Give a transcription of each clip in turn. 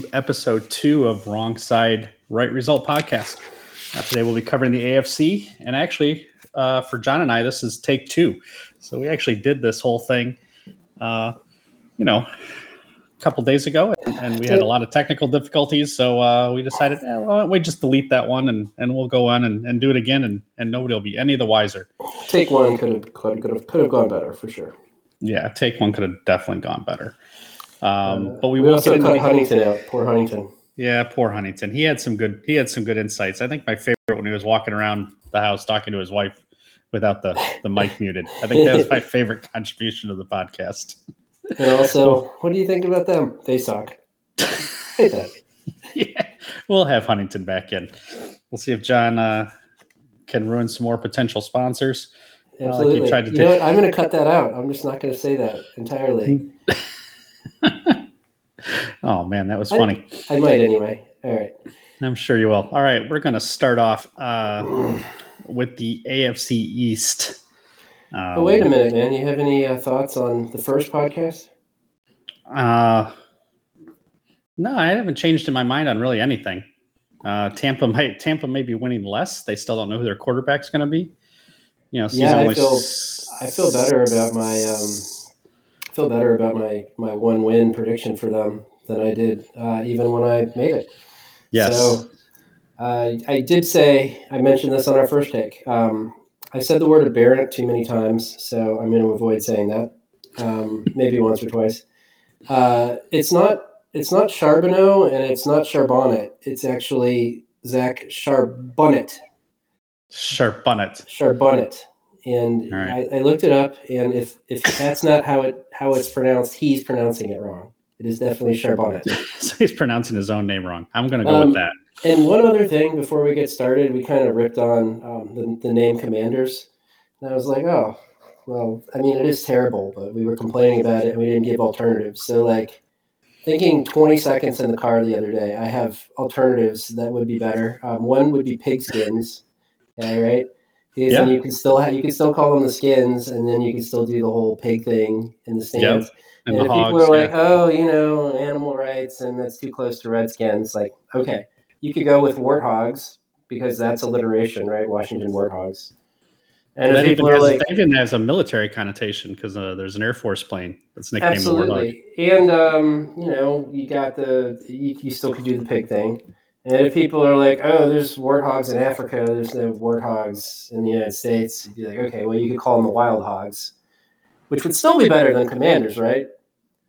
to episode two of Wrong Side Right Result podcast. Uh, today we'll be covering the AFC, and actually, uh, for Jon and I, this is take two. So we actually did this whole thing, uh, you know, a couple days ago, and, and, we had a lot of technical difficulties. So uh, we decided, eh, well, we just delete that one, and, and we'll go on and, and do it again, and, and nobody will be any the wiser. Take one could have could have could have gone better for sure. Yeah, take one could have definitely gone better. Um, but we, we will also get into cut Huntington out. Poor Huntington. Yeah, poor Huntington. He had some good. He had some good insights. I think my favorite when he was walking around the house talking to his wife without the the mic muted. I think that was my favorite contribution to the podcast. And also, what do you think about them? They suck. Yeah, we'll have Huntington back in. We'll see if Jon uh, can ruin some more potential sponsors. Absolutely. you know what? I'm going to cut that out. I'm just not going to say that entirely. Oh man, that was I- funny. I might anyway. All right. I'm sure you will. All right, we're going to start off uh, with the AFC East. Um, But wait a minute, man. You have any uh, thoughts on the first podcast? Uh, no, I haven't changed in my mind on really anything. Uh, Tampa might Tampa may be winning less. They still don't know who their quarterback's going to be. You know, Yeah, I feel- s- I feel better about my um, feel better about my my one win prediction for them than I did uh, even when I made it. Yes, So uh, I did say I mentioned this on our first take. Um, I said the word aberrant too many times, so I'm going to avoid saying that. Um, maybe once or twice. Uh, it's not it's not Charbonneau and it's not Charbonnet. It's actually Zach Charbonnet. sharp on it. Charbonnet. And All right. I, I looked it up, and if if that's not how it how it's pronounced, he's pronouncing it wrong. It is definitely Charbonnet. so he's pronouncing his own name wrong. I'm going to go Um, with that. And one other thing before we get started, we kind of ripped on um, the, the name Commanders. And I was like, oh, well, I mean, it is terrible, but we were complaining about it and we didn't give alternatives. So, like, thinking 20 seconds in the car the other day, I have alternatives that would be better. Um, one would be pigskins, okay, right? Because Yeah. you can still have, you can still call them the skins, and then you can still do the whole pig thing in the stands. And, And, the if people hogs. are like, oh, you know, animal rights and that's too close to Redskins, like, okay, you could go with warthogs because that's alliteration, right? Washington warthogs. And that even people are has, like, that even has a military connotation because uh, there's an Air Force plane that's nicknamed the Warthog. absolutely. And, um, you know, you got the, you, you still could do the pig thing. And if people are like, oh, there's warthogs in Africa, there's no warthogs in the United States, you'd be like, okay, well, you could call them the wild hogs, which would still be better than commanders, right?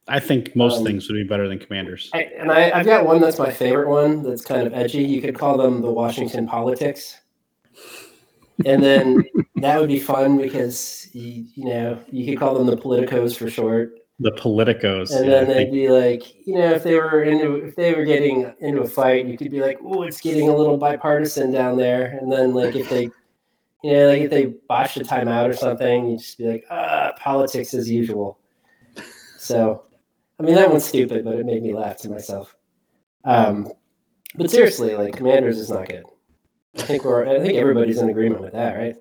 I think most Um, things would be better than Commanders. I, and I, I've got one that's my favorite one that's kind of edgy. You could call them the Washington politics. And then that would be fun because, you, you know, you could call them the politicos for short. The Politicos. And then they'd be like, you know, if they were into, if they were getting into a fight, you could be like, oh, it's getting a little bipartisan down there. And then like if they, you know, like if they botched a timeout or something, you just be like, ah, politics as usual. So, I mean, that one's stupid, but it made me laugh to myself. Um, but seriously, like Commanders is not good. I think we're, I think everybody's in agreement with that, right?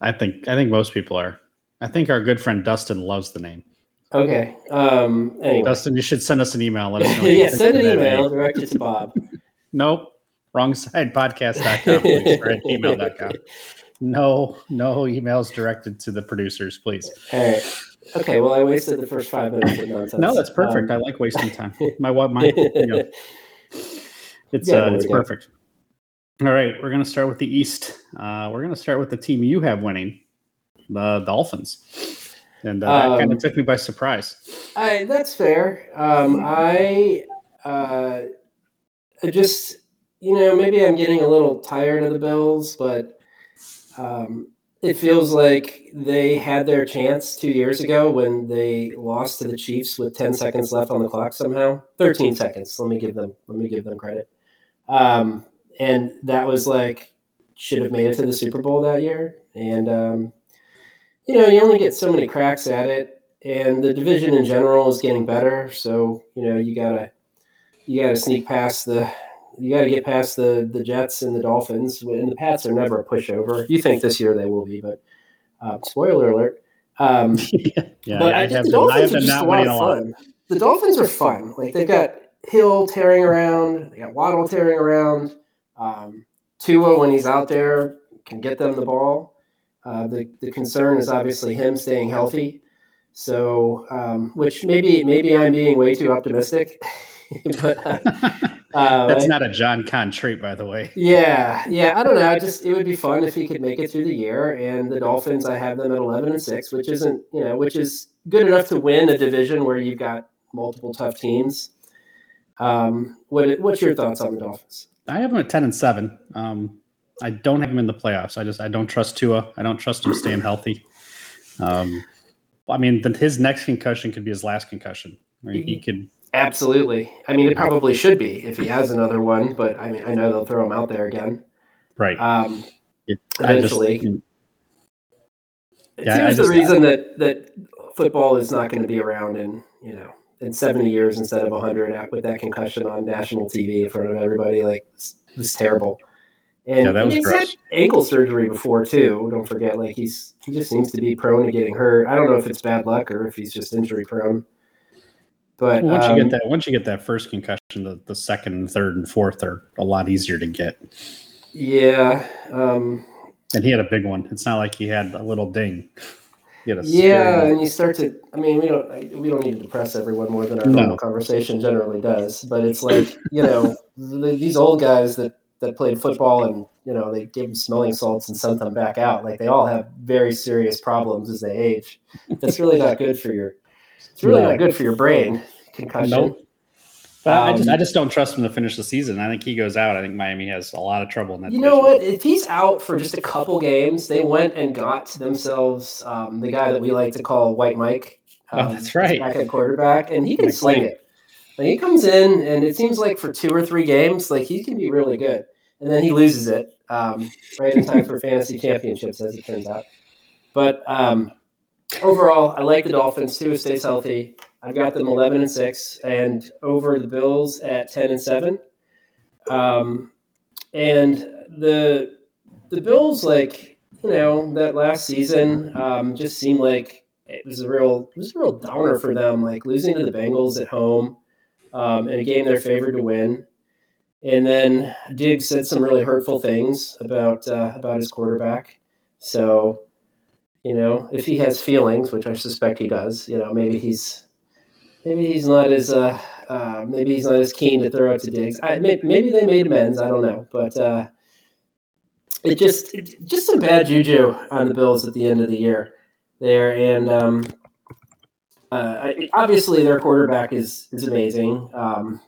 I think I think most people are. I think our good friend Dustin loves the name. Okay. Um, anyway, Dustin, you should send us an email. Let us know. yeah, send an email, name. direct to Bob. Nope. Wrong side podcast.com, please, or at gmail.com. No, no emails directed to the producers, please. All right. Okay. Well, I wasted the first five minutes nonsense. No, that's perfect. I Um, like wasting time. My what my you know, it's Yeah, uh, it's we go. perfect. All right, we're gonna start with the East. Uh, we're gonna start with the team you have winning, the Dolphins, and uh, that kind Um, of took me by surprise. I that's fair. Um, I uh, just you know maybe I'm getting a little tired of the Bills, but um, it feels like they had their chance two years ago when they lost to the Chiefs with 10 seconds left on the clock somehow. 13 seconds. Let me give them let me give them credit. Um, and that was like should have made it to the Super Bowl that year. And um, you know, you only get so many cracks at it and the division in general is getting better. So you know you gotta you gotta sneak past the you gotta get past the the Jets and the Dolphins. And the Pats are never a pushover. You think this year they will be, but uh, spoiler alert. Um, yeah, but I, I, think have the been, I have Dolphins are just a lot of fun. The Dolphins are fun. Like they've got Hill tearing around. They got Waddle tearing around. Um, Tua, when he's out there, can get them the ball. Uh, the the concern is obviously him staying healthy. So, um, which maybe maybe I'm being way too optimistic, but uh, uh, That's not a John Con trait, by the way. yeah, yeah. I don't know. I just it would be fun if he could make it through the year. And the Dolphins, I have them at eleven and six, which isn't you know which is good enough to win a division where you've got multiple tough teams. Um, what what's your thoughts on the Dolphins? I have them at ten and seven. Um, I don't have him in the playoffs. I just I don't trust Tua. I don't trust him staying healthy. Um, I mean, the, his next concussion could be his last concussion. I mean, he could. Absolutely. I mean, it probably should be if he has another one, but I mean, I know they'll throw him out there again. Right. Um, It- I just- eventually. it Yeah, seems the reason that that football is not going to be around in you know in 70 years instead of 100 at- with that concussion on national TV in front of everybody like it's, it's terrible. And Yeah, that was he's gross. had ankle surgery before too. Don't forget, like he's he just seems to be prone to getting hurt. I don't know if it's bad luck or if he's just injury prone. But once you um, get that, once you get that first concussion, the, the second, third, and fourth are a lot easier to get. yeah, um, And he had a big one. It's not like he had a little ding. He had a Yeah, and you start to. I mean, we don't. We don't need to depress everyone more than our No. normal conversation generally does. But it's like you know the, these old guys that that played football and you know they gave them smelling salts and sent them back out. Like they all have very serious problems as they age. That's really not good for your. It's really No. not good for your brain. Concussion. Nope. But I just Um, I just don't trust him to finish the season. I think he goes out. I think Miami has a lot of trouble in that. You know what? If he's out for just a couple games, they went and got themselves um, the guy that we like to call White Mike. Oh, um, that's right. Back at quarterback, and he can sling it. Like he comes in, and it seems like for two or three games, like he can be really good, and then he loses it um, right in time for fantasy championships, as it turns out. But um, overall, I like the Dolphins. Tua stays healthy. I've got them eleven and six, and over the Bills at ten and seven. Um, and the the Bills, like you know, that last season um, just seemed like it was a real it was a real downer for them. Like losing to the Bengals at home um, in a game they're favored to win, and then Diggs said some really hurtful things about uh, about his quarterback. So, you know, if he has feelings, which I suspect he does, you know, maybe he's maybe he's not as uh, uh, maybe he's not as keen to throw it to Diggs. I, maybe they made amends. I don't know, but uh, it just it, just some bad juju on the Bills at the end of the year there, and um, uh, obviously their quarterback is is amazing. Um,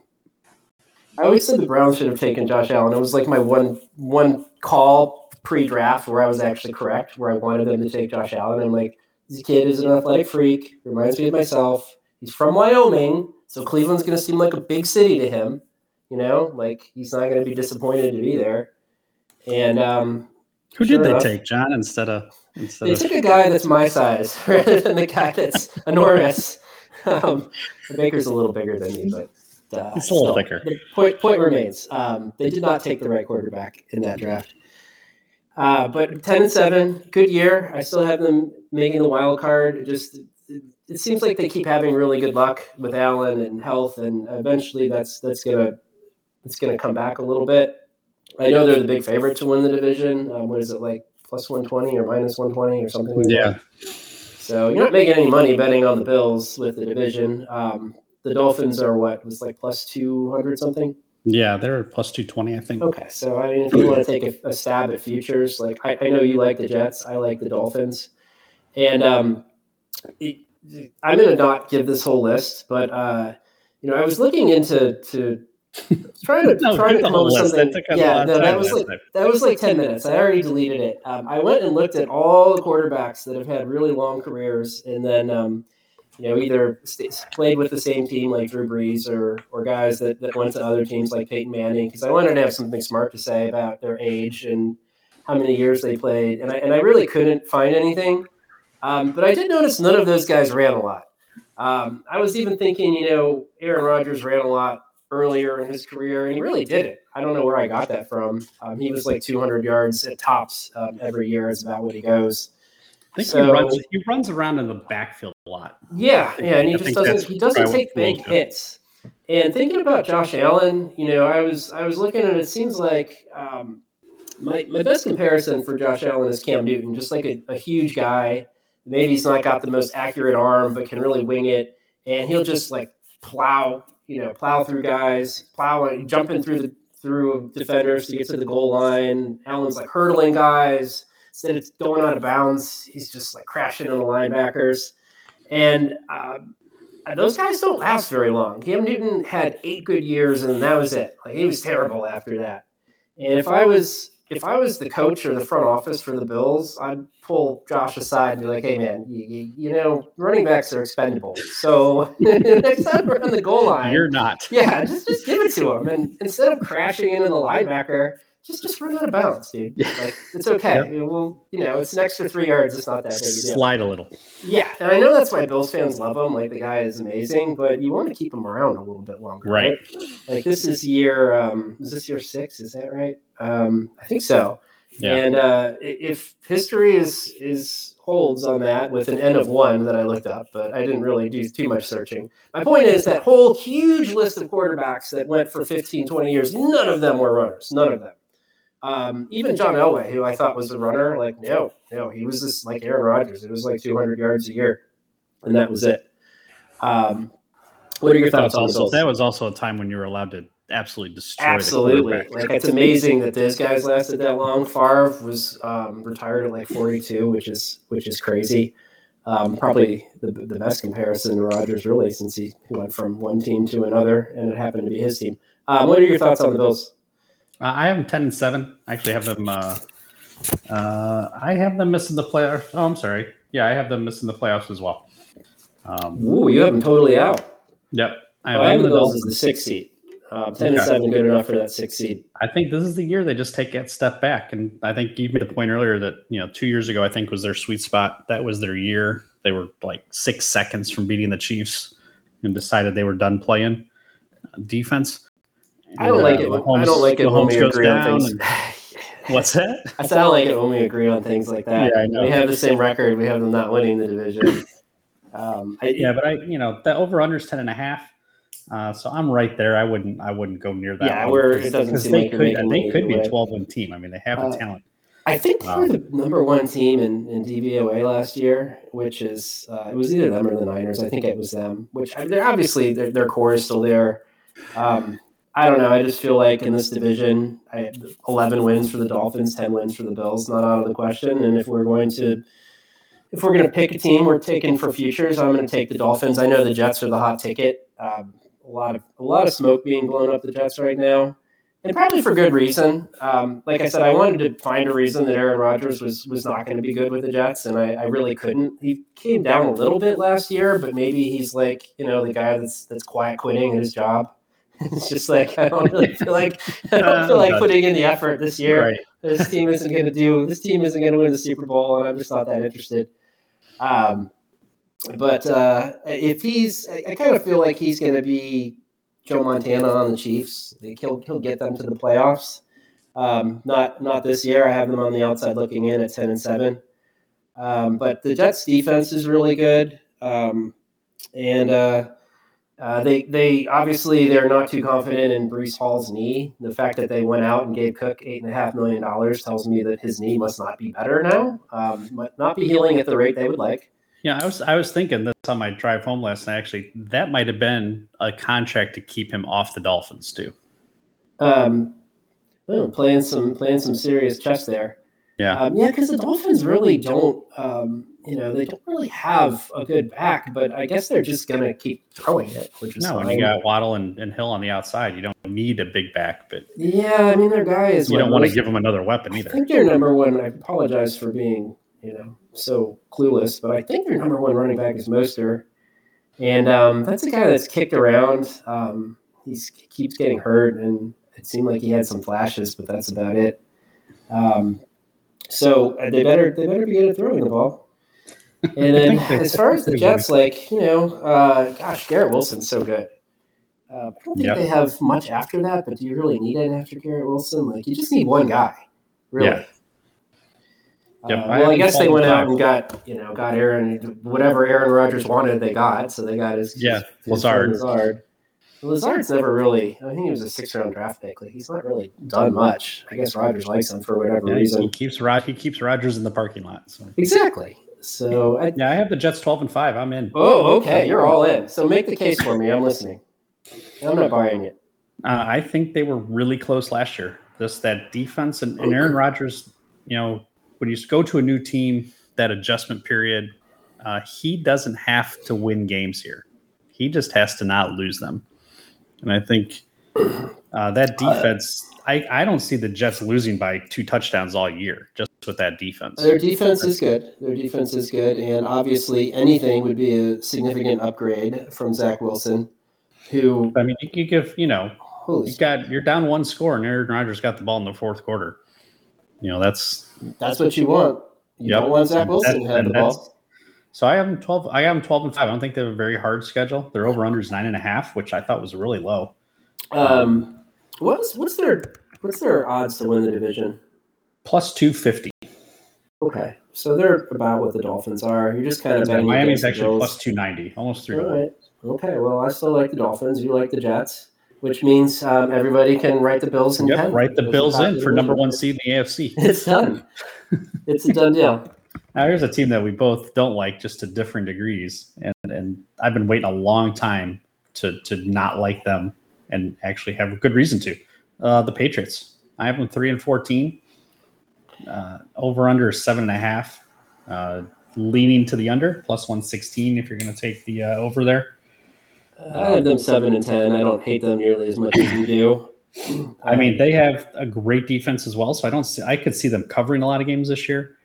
I always said the Browns should have taken Josh Allen. It was like my one one call pre-draft where I was actually correct, where I wanted them to take Josh Allen. I'm like, this kid is an athletic freak. Reminds me of myself. He's from Wyoming, so Cleveland's going to seem like a big city to him. You know, like he's not going to be disappointed to be there. And um, Who Sure did they enough. take? Jon instead of instead they of took a guy that's my size rather than the guy that's enormous. Um, Baker's a little bigger than me, but uh, It's a little still, thicker. The point, point remains. Um, they did not take the right quarterback in that draft. Uh, but ten and seven, good year. I still have them making the wild card. It just it, it seems like they keep having really good luck with Allen and health, and eventually that's that's gonna it's gonna come back a little bit. I know they're the big favorite to win the division. Um, what is it like plus one twenty or minus one twenty or something? Like yeah. that. So you're not making any money betting on the Bills with the division. Um, the Dolphins are what was like plus two hundred something. Yeah, they're plus two twenty, I think. Okay, so I mean, if you want to take a, a stab at futures, like I, I know you like the Jets, I like the Dolphins, and um, it- I'm going to not give this whole list, but uh, you know, I was looking into to trying to No, trying to the come up with something. took us a Yeah, no, that was like time. that was like ten minutes. I already deleted it. Um, I went and looked at all the quarterbacks that have had really long careers, and then um, you know either st- played with the same team like Drew Brees, or or guys that, that went to other teams like Peyton Manning, because I wanted to have something smart to say about their age and how many years they played, and I and I really couldn't find anything. Um, but I did notice none of those guys ran a lot. Um, I was even thinking, you know, Aaron Rodgers ran a lot earlier in his career, and he really did it. I don't know where I got that from. Um, he was like 200 yards at tops um, every year. Is about what he goes. I think So- he runs he runs around in the backfield a lot. Yeah, yeah, and he I just doesn't he doesn't take big hits. And thinking about Josh Allen, you know, I was I was looking and it seems like um, my my best comparison for Josh Allen is Cam Newton, just like a, a huge guy. Maybe he's not got the most accurate arm, but can really wing it, and he'll just like plow, you know, plow through guys, plowing, jumping through the through defenders to get to the goal line. Allen's like hurdling guys. Instead of going out of bounds, he's just like crashing on the linebackers. And uh, those guys don't last very long. Cam Newton had eight good years, and that was it. Like he was terrible after that. And if I was if I was the coach or the front office for the Bills, I'd pull Josh aside and be like, "Hey, man, you, you, you know, running backs are expendable. So next time we're on the goal line, you're not. Yeah, just just give it to him, and instead of crashing into the linebacker, just just run out of bounds, dude. Like it's okay. Yep. Well, you know, it's an extra three yards. It's not that big. Slide a little. Yeah, and I know that's why Bills fans love him. Like the guy is amazing, but you want to keep him around a little bit longer, right? right? Like this is year. Um, is this year six? Is that right? Um, I think so. Yeah. And uh, if history is is holds on that with an N of one that I looked up, but I didn't really do too much searching. My point is that whole huge list of quarterbacks that went for 15, 20 years, none of them were runners. None of them. Um, even John Elway, who I thought was a runner, like no, no, he was just like Aaron Rodgers. It was like 200 yards a year, and that was it. Um, what are your thoughts on also, That was also a time when you were allowed to absolutely destroy. Absolutely, like it's amazing that those guys lasted that long. Favre was um, retired at like 42, which is which is crazy. Um, probably the, the best comparison to Rodgers, really, since he went from one team to another, and it happened to be his team. Um, what are your thoughts on the Bills? Uh, I have them ten and seven. I actually have them. Uh, uh, I have them missing the playoffs. Oh, I'm sorry. Yeah, I have them missing the playoffs as well. Um, Ooh, you have them totally out. Yep. I have, oh, I have the Bills as the sixth seed. Uh, ten okay. and seven, good enough for that six seed. I think this is the year they just take that step back, and I think you made the point earlier that you know two years ago I think was their sweet spot. That was their year. They were like six seconds from beating the Chiefs, and decided they were done playing defense. I don't like it. Mahomes, I don't like it when we agree on things. what's that? I said I don't like it when we agree on things like that. Yeah, I know. We have the same record. We have them not winning the division. Um, I, yeah, but I, you know, the over under is ten and a half. Uh, so I'm right there. I wouldn't, I wouldn't go near that. Yeah, where it doesn't seem they like could, they could be a 12 win team. I mean, they have uh, the talent. I think they were um, the number one team in, in DVOA last year, which is uh, it was either them or the Niners. I think it was them. Which they're obviously their, their core is still there. Um, I don't know. I just feel like in this division, I, 11 wins for the Dolphins, 10 wins for the Bills, not out of the question. And if we're going to, if we're going to pick a team we're taking for futures, I'm going to take the Dolphins. I know the Jets are the hot ticket. Um, a lot of a lot of smoke being blown up the Jets right now, and probably for good reason. Um, like I said, I wanted to find a reason that Aaron Rodgers was was not going to be good with the Jets, and I, I really couldn't. He came down a little bit last year, but maybe he's like you know the guy that's that's quiet quitting his job it's just like I don't really feel like I don't feel like putting in the effort this year. Right. This team isn't going to do. This team isn't going to win the Super Bowl, and I'm just not that interested. Um, but uh, if he's, I, I kind of feel like he's going to be Joe Montana on the Chiefs. He'll he'll get them to the playoffs. Um, not not this year. I have them on the outside looking in at ten and seven. Um, but the Jets defense is really good, um, and uh, uh, they they obviously they're not too confident in Breece Hall's knee. The fact that they went out and gave Cook eight and a half million dollars tells me that his knee must not be better now, um, might not be healing at the rate they would like. Yeah, I was I was thinking this on my drive home last night. Actually, that might have been a contract to keep him off the Dolphins too. Um, oh, playing some playing some serious chess there. Yeah, um, yeah, because the Dolphins really don't. Um, you know, they don't really have a good back, but I guess they're just going to keep throwing it, which is no. When you got Waddle and, and Hill on the outside, you don't need a big back, but yeah, I mean, their guy is. You don't want to give them another weapon either. I think their number one. I apologize for being, you know, so clueless, but I think their number one running back is Mostert, and um, that's a guy that's kicked around. Um, he keeps getting hurt, and it seemed like he had some flashes, but that's about it. Um, so uh, they better they better be good at throwing the ball. And then as far as the Jets, like, you know, uh, gosh, Garrett Wilson's so good. Uh, I don't think yep. they have much after that, but do you really need it after Garrett Wilson? Like, you just need one guy, really. Yeah. Yep. Uh, well, I, I guess they went out and got you know got Aaron whatever Aaron Rodgers wanted they got so they got his yeah his, Lazard. Lazard. Lazard's never really. I think he was a six round draft pick. Like he's not really done much. I guess Rodgers likes him for whatever Yeah, he reason. keeps Rod. He keeps Rodgers in the parking lot. So. Exactly. So I, Yeah, I have the Jets twelve and five. I'm in. Oh, okay. You're all in. So make the case for me. I'm listening. I'm not buying it. Uh, I think they were really close last year. Just that defense and, and Aaron Rodgers. You know, when you go to a new team, that adjustment period, uh, he doesn't have to win games here. He just has to not lose them. And I think uh, that defense. I, I don't see the Jets losing by two touchdowns all year just with that defense. Their defense is good. Their defense is good, and obviously anything would be a significant upgrade from Zach Wilson, who I mean, you could give you know holy, you got you're down one score and Aaron Rodgers got the ball in the fourth quarter. You know that's that's what you want. You Yep. don't want Zach Wilson to have the ball. so I have them twelve. I have them twelve and five. I don't think they have a very hard schedule. Their over under is nine and a half, which I thought was really low. Um, what's what's their what's their odds to win the division? Plus two fifty. Okay, so they're about what the Dolphins are. You're just kind of Miami's actually plus two ninety, almost three. All right. Okay. Well, I still like the Dolphins. You like the Jets, which means um, everybody can write the Bills in Yep, pen. right. The Bills in for number one seed in the AFC. It's done. it's a done deal. Now here's a team that we both don't like, just to different degrees, and and I've been waiting a long time to to not like them, and actually have a good reason to. Uh, the Patriots. I have them three and fourteen. Uh, over under seven and a half. Uh, leaning to the under plus one sixteen if you're going to take the uh, over there. I have them seven and ten. I don't hate them nearly as much as you do. I mean, they have a great defense as well, so I don't see. I could see them covering a lot of games this year,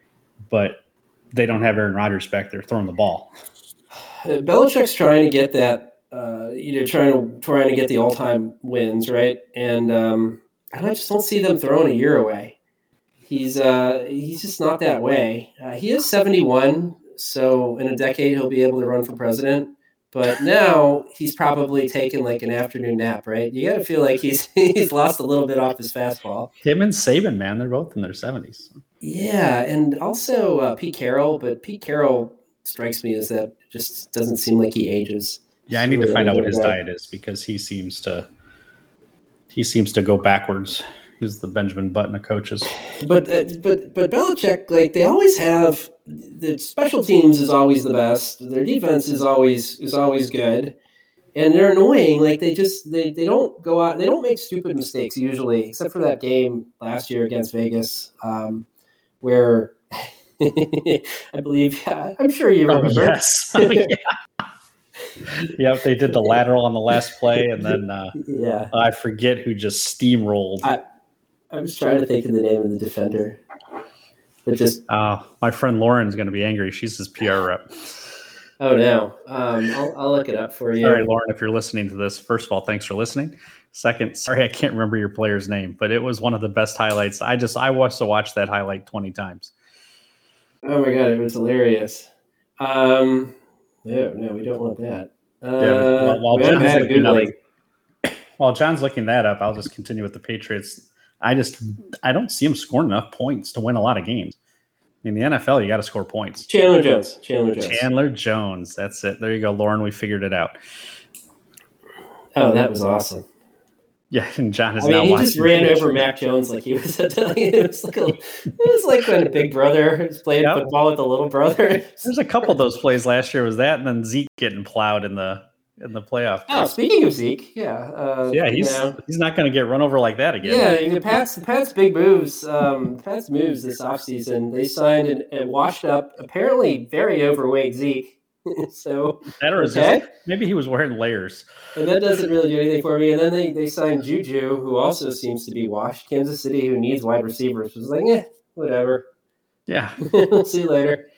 but they don't have Aaron Rodgers back there throwing the ball. Belichick's trying to get that, uh, you know, trying to trying to get the all time wins, right? And um, and I just don't see them throwing a year away. He's uh, he's just not that way. Uh, he is seventy one, so in a decade he'll be able to run for president. But now he's probably taking like an afternoon nap, right? You got to feel like he's he's lost a little bit off his fastball. Him and Saban, man, they're both in their seventies. Yeah, and also uh, Pete Carroll, but Pete Carroll strikes me as that just doesn't seem like he ages. Yeah, I need to find out what his diet is because he seems to he seems to go backwards. He's the Benjamin Button of coaches. But uh, but but Belichick, like they always have the special teams is always the best. Their defense is always is always good, and they're annoying. Like they just they, they don't go out. They don't make stupid mistakes usually, except for that game last year against Vegas, um, where I believe I'm sure you Oh, remember. yes. yep, they did the lateral on the last play, and then uh, Yeah, I forget who just steamrolled. I- I was trying to think of the name of the defender, but just Uh, my friend Lauren's going to be angry. She's his PR rep. oh no, um, I'll, I'll look it up for you. Sorry, Lauren, if you're listening to this. First of all, thanks for listening. Second, sorry, I can't remember your player's name, but it was one of the best highlights. I just I watched to watch that highlight 20 times. Oh my god, it was hilarious. Um, no, no, we don't want that. Uh, while- while Jon's looking good that like, While Jon's looking that up, I'll just continue with the Patriots. I just I don't see them scoring enough points to win a lot of games. In the NFL, you got to score points. Chandler Jones. Chandler Jones. Chandler Jones. That's it. There you go, Lauren. We figured it out. oh, that was awesome. Yeah, and Jon is I now mean, he just ran over Mac Jones like he was. A, it was like a, it was like when a big brother was playing Yep. football with a little brother. There's a couple of those plays last year. Was that, and then Zeke getting plowed in the in the playoff. Oh, speaking of Zeke, yeah, uh, yeah, you he's know, he's not going to get run over like that again. Yeah, the Pats, the Pats' big moves, um, Pats' moves this offseason, they signed an, a washed up, apparently very overweight Zeke. so, that or is okay. maybe he was wearing layers. And that doesn't really do anything for me. And then they, they signed Juju, who also seems to be washed. Kansas City, who needs wide receivers, was like, eh, whatever. Yeah, we'll see you later.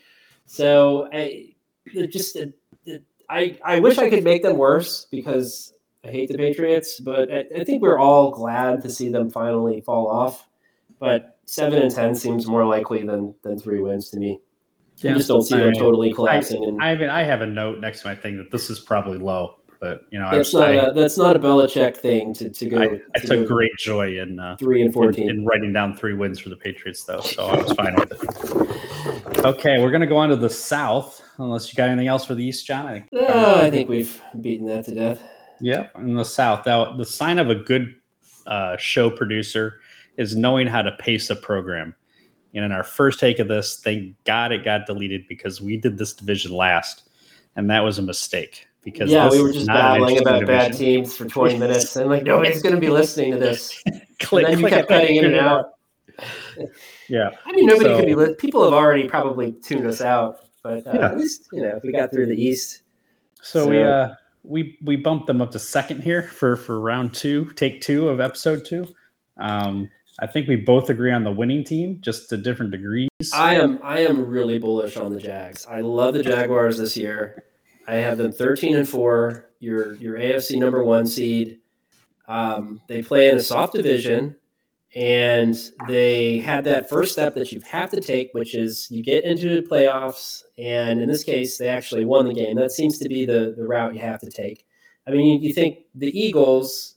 So I just it, it- I I wish I could make them worse because I hate the Patriots, but I, I think we're all glad to see them finally fall off. But seven and ten seems more likely than than three wins to me. I just don't see them totally collapsing. And I mean, I have a note next to my thing that this is probably low, but you know, I, that's not I, a that's not a Belichick thing to to go. I, I took go great joy in, uh, three and in fourteen. in writing down three wins for the Patriots, though, so I was fine with it. Okay, we're gonna go on to the South, unless you got anything else for the East, Jon. I think Oh, I think we've beaten that to death. Yeah, in the South. Now, the sign of a good uh, show producer is knowing how to pace a program. And in our first take of this, thank God it got deleted because we did this division last, and that was a mistake. Because yeah, we were just babbling about bad teams for 20 minutes, and like nobody's going to be listening to this. Click, and then you kept cutting in and out. Yeah, I mean, nobody So- could be. Li- people have already probably tuned us out, but uh, Yeah. at least you know we got through the East. So, we uh we we bumped them up to second here for for round two, take two of episode two. Um, I think we both agree on the winning team, just to different degrees. I am I am really bullish on the Jags. I love the Jaguars this year. I have them 13 and 4, your your AFC number 1 seed. Um, they play in a soft division and they had that first step that you have to take which is you get into the playoffs and in this case they actually won the game. That seems to be the the route you have to take. I mean, you think the Eagles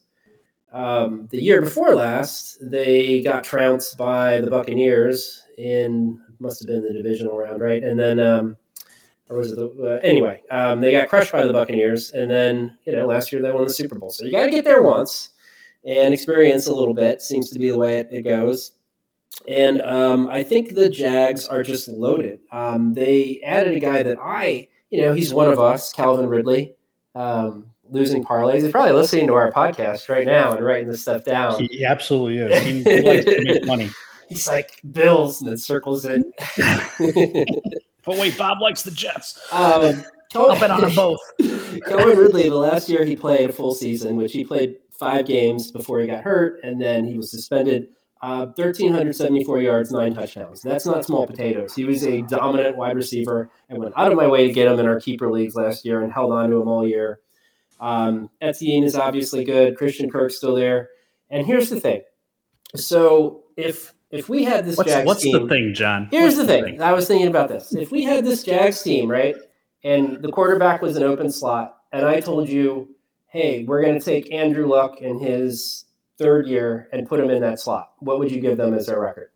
um, the year before last, they got trounced by the Buccaneers in must have been the divisional round, right? And then, um, or was it the uh, anyway? Um, they got crushed by the Buccaneers, and then you know last year they won the Super Bowl. So you got to get there once and experience a little bit. Seems to be the way it, it goes. And um, I think the Jags are just loaded. Um, they added a guy that I, you know, he's one of us, Calvin Ridley. Um, losing parlays. He's probably listening to our podcast right now and writing this stuff down. He, he absolutely is. He, he likes to make money. He's like Bills and then circles it. But wait, Bob likes the Jets. um, I'll bet on them both. Calvin Ridley, the last year he played a full season, which he played five games before he got hurt, and then he was suspended. Uh, 1,374 yards, nine touchdowns. That's not small potatoes. He was a dominant wide receiver. I went out of my way to get him in our keeper leagues last year and held on to him all year. Um, Etienne is obviously good. Christian Kirk's still there. And here's the thing. So if if we had this What's, Jags what's team, the thing, Jon? Here's What's the thing. I was thinking about this. If we had this Jags team, right, and the quarterback was an open slot, and I told you, hey, we're going to take Andrew Luck in his third year and put him in that slot, what would you give them as their record?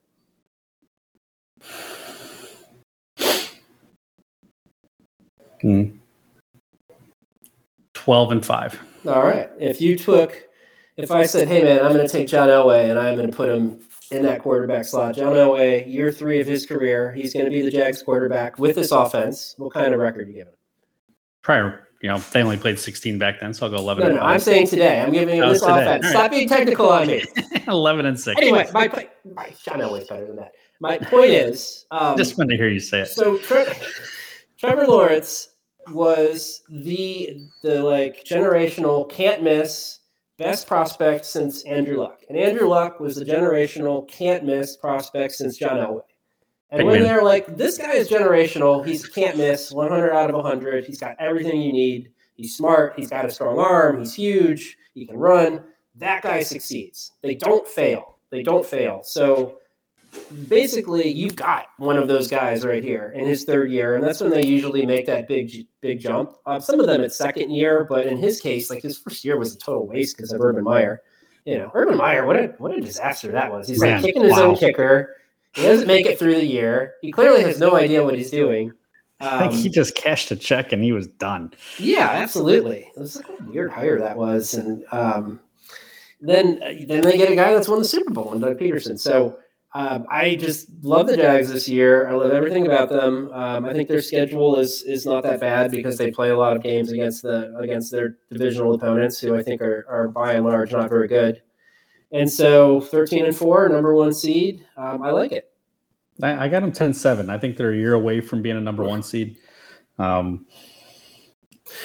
Hmm. 12 and 5. All right. If you took, if I said, hey, man, I'm going to take John Elway and I'm going to put him in that quarterback slot, John Elway, year three of his career, he's going to be the Jags quarterback with this offense. What kind of record you give him? Prior, you know, they only played 16 back then, so I'll go 11 No, and no, I'm saying today. I'm giving him Oh, this today. offense. Right. Stop being technical on me. 11 and 6. Anyway, my, point- my John Elway's better than that. My point is, um, Just wanted to hear you say it. so Tre- Trevor Lawrence was the the like generational can't miss best prospect since Andrew Luck, and Andrew Luck was the generational can't miss prospect since John Elway. And Big when they're like, this guy is generational, he's can't miss, 100 out of 100. He's got everything you need. He's smart. He's got a strong arm. He's huge. He can run. That guy succeeds. They don't fail. They don't fail. So basically, you've got one of those guys right here in his third year, and that's when they usually make that big, big jump. Uh, some of them it's second year, but in his case, like his first year was a total waste because of Urban Meyer. You know, Urban Meyer, what a what a disaster that was. He's Man, like kicking his wow. own kicker. He doesn't make it through the year. He clearly has no idea what he's doing. I think Um, he just cashed a check and he was done. yeah, absolutely. It was like a weird hire that was, and um, then then they get a guy that's won the Super Bowl, and Doug Pederson. So um, I just love the Jags this year. I love everything about them. Um, I think their schedule is is not that bad because they play a lot of games against the against their divisional opponents, who I think are are by and large not very good. And so, thirteen and four, number one seed. Um, I like it. I, I got them 10 7. I think they're a year away from being a number one seed. Um,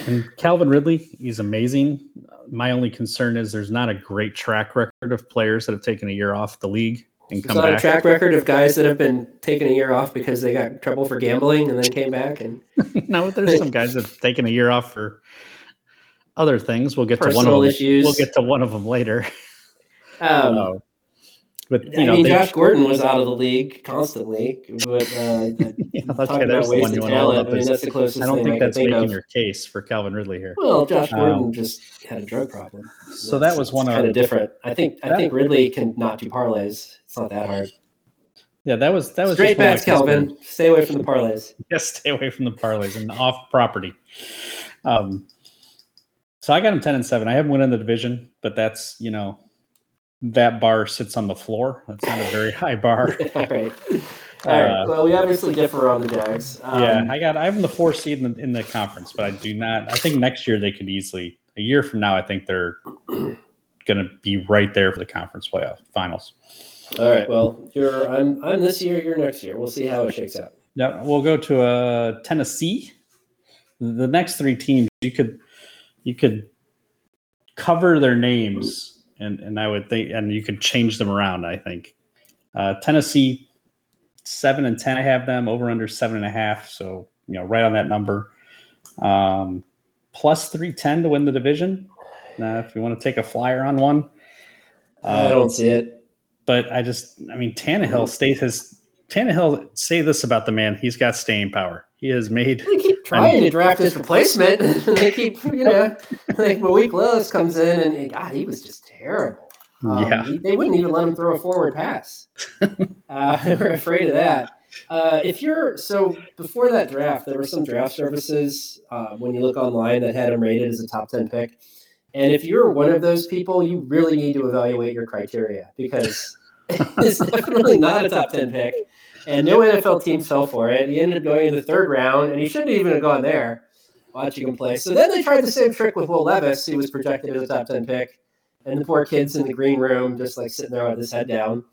and Calvin Ridley, he's amazing. My only concern is there's not a great track record of players that have taken a year off the league and It's come not a track record of guys that have been taking a year off because they got in trouble for gambling and then came back and no, there's some guys that have taken a year off for other things. We'll get to one of them. issues. We'll get to one of them later. um, Uh, but you I know, mean, Josh Gordon was out of the league constantly, but uh, yeah, talk okay, about there's the one you want to talent. up. I mean, that's the closest I don't thing think I that's think making of. your case for Calvin Ridley here. Well, Josh Gordon Um, just had a drug problem. So that was one kind of of different. I think I think Ridley can not do parlays. It's not that hard. yeah, that was that was Straight bets, Calvin. Stay away from the parlays. Just stay away from the parlays and off property. Um, So I got them ten and seven. I haven't won in the division, but that's you know that bar sits on the floor. That's not a very high bar. All right. All right. Uh, well, we obviously differ on the Jags. Um, yeah, I got I have them the four seed in the, in the conference, but I do not. I think next year they could easily. A year from now, I think they're going to be right there for the conference playoff finals. All right. Well, you're I'm I'm this year. You're next year. We'll see how it shakes out. Yeah, we'll go to uh, Tennessee. The next three teams, you could you could cover their names, and and I would think, and you could change them around. I think uh, Tennessee seven and ten. I have them over under seven and a half, so you know right on that number. Um, plus three ten to win the division. Uh, if you want to take a flyer on one, I don't see it. But I just, I mean, Tannehill state has Tannehill say this about the man. He's got staying power. He has made They keep trying to draft his replacement. they keep, you know, like Malik Willis comes in and, and God, he was just terrible. Um, Yeah. he- they wouldn't even let him throw a forward pass. uh, we're afraid of that. Uh, if you're so before that draft, there were some draft services uh, when you look online that had him rated as a top ten pick. And if you're one of those people, you really need to evaluate your criteria because it's definitely not a top ten pick. And no NFL team fell for it. He ended up going in the third round, and he shouldn't even have gone there. Watching him play. So then they tried the same trick with Will Levis, who was projected as a top ten pick, and the poor kid's in the green room, just like sitting there with his head down.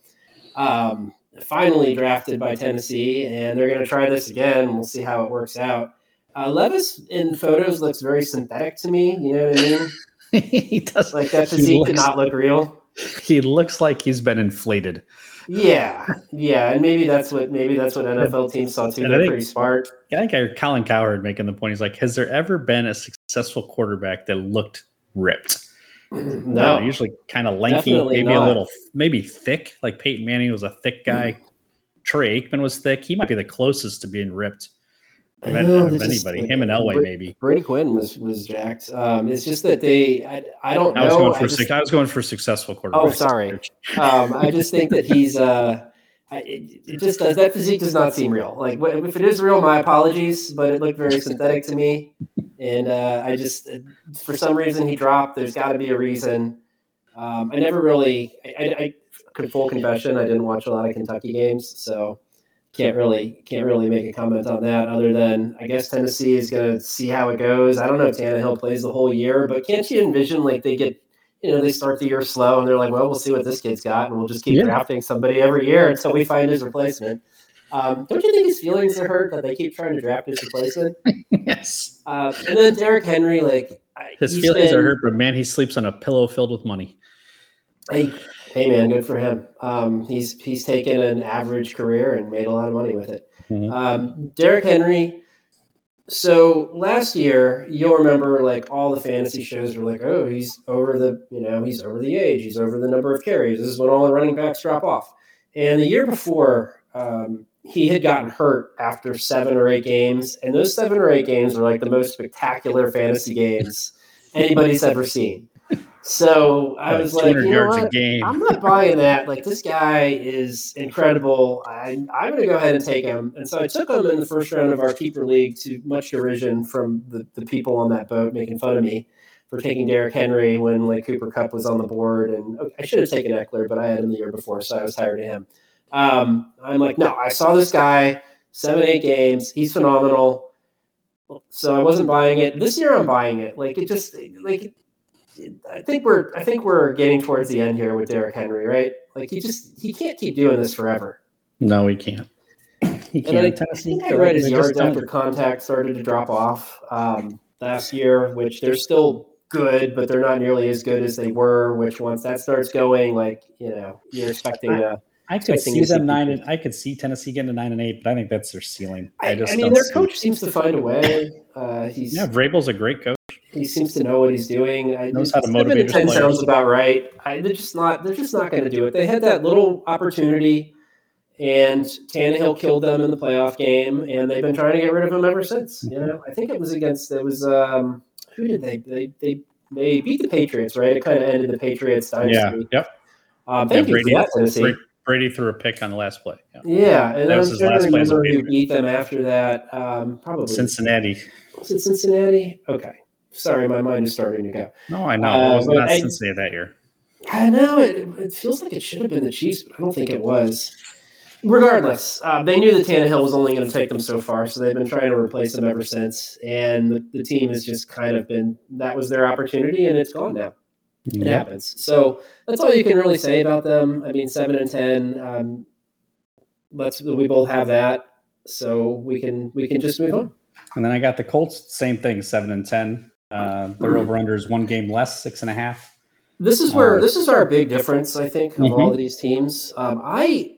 Um, finally drafted by Tennessee, and they're going to try this again. We'll see how it works out. Uh, Levis in photos looks very synthetic to me. You know what I mean? he does Like that physique did not look real. He looks like he's been inflated. Yeah, yeah, and maybe that's what maybe that's what NFL teams saw too. And They're think- pretty smart. I think I heard Colin Cowherd making the point. He's like, has there ever been a successful quarterback that looked ripped? No, Uh, usually kind of lanky, Definitely maybe a little, maybe thick. Like Peyton Manning was a thick guy. Troy Aikman was thick. He might be the closest to being ripped of, any- No, of anybody. Him and Elway, maybe. Brady Quinn was was jacked. Um, it's just that they, I, I don't I was know. going I for just- suc- I was going for successful quarterback. Oh, sorry. um, I just think that he's. Uh, I, it, it just does that physique does not seem real. Like if it is real, my apologies, but it looked very synthetic to me, and uh, I just for some reason he dropped. There's got to be a reason. Um, I never really. I, I, I could full confession. I didn't watch a lot of Kentucky games, so can't really can't really make a comment on that. Other than I guess Tennessee is going to see how it goes. I don't know if Tannehill plays the whole year, but can't you envision like they get you know, they start the year slow and they're like, well, we'll see what this kid's got, and we'll just keep Yeah. drafting somebody every year until we find his replacement. Um, don't you think his feelings are hurt that they keep trying to draft his replacement? yes. Uh, and then Derrick Henry, like, His feelings are hurt, but man, he sleeps on a pillow filled with money. Hey, hey, man, good for him. Um, he's he's taken an average career and made a lot of money with it. Mhm. Um, Derrick Henry. So last year, you'll remember like all the fantasy shows were like, oh, he's over the, you know, he's over the age, he's over the number of carries. This is when all the running backs drop off. And the year before, um, he had gotten hurt after seven or eight games, and those seven or eight games were like the most spectacular fantasy games anybody's ever seen. So I was like, you know what? I'm not buying that. Like this guy is incredible. I, I'm going to go ahead and take him. And so I took him in the first round of our keeper league to much derision from the, the people on that boat making fun of me for taking Derrick Henry when like Cooper Kupp was on the board. And okay, I should have taken Ekeler, but I had him the year before, so I was tired of him. Um, I'm like, no, I saw this guy seven, eight games. He's phenomenal. So I wasn't buying it. This year I'm buying it. Like it just like I think we're I think we're getting towards the end here with Derrick Henry, right? Like he just he can't keep doing this forever. No, he can't. He can't. I Tennessee, think I read his yards don't- after contact started to drop off um, last year, which they're still good, but they're not nearly as good as they were. Which once that starts going, like you know, you're expecting a. I could see them nine. And, I could see Tennessee getting to nine and eight, but I think that's their ceiling. I, I just I mean, don't their see- coach seems to find a way. Uh, he's Yeah, Vrabel's a great coach. He seems to know what he's doing. I, Knows how to motivate ten players. sounds about right. I, they're just not. They're just not going to do it. They had that little opportunity, and Tannehill killed them in the playoff game, and they've been trying to get rid of him ever since. You know, I think it was against. It was um, who did they they they they beat the Patriots, right? It kind of ended the Patriots dynasty. Yeah. Yep. Um, thank Yeah, you for that, Tennessee. Brady, Brady threw a pick on the last play. Yeah. Yeah, and That was his last play who beat them after that. Um, probably Cincinnati. Was it Cincinnati? Okay. Sorry, my mind is starting to go. No, I know. Uh, it was but not I- Cincinnati that year. I know it, it feels like it should have been the Chiefs, but I don't think it was. Regardless, uh, they knew that Tannehill was only going to take them so far, so they've been trying to replace him ever since. And the, the team has just kind of been that was their opportunity, and it's gone now. It Yep. happens. So that's all you can really say about them. I mean, seven and ten. Um, let's we both have that, so we can we can just move on. And then I got the Colts, same thing, seven and ten. Uh, their over under is one game less, six and a half. This is where Uh, this is our big difference, I think, of Mhm. all of these teams. Um, I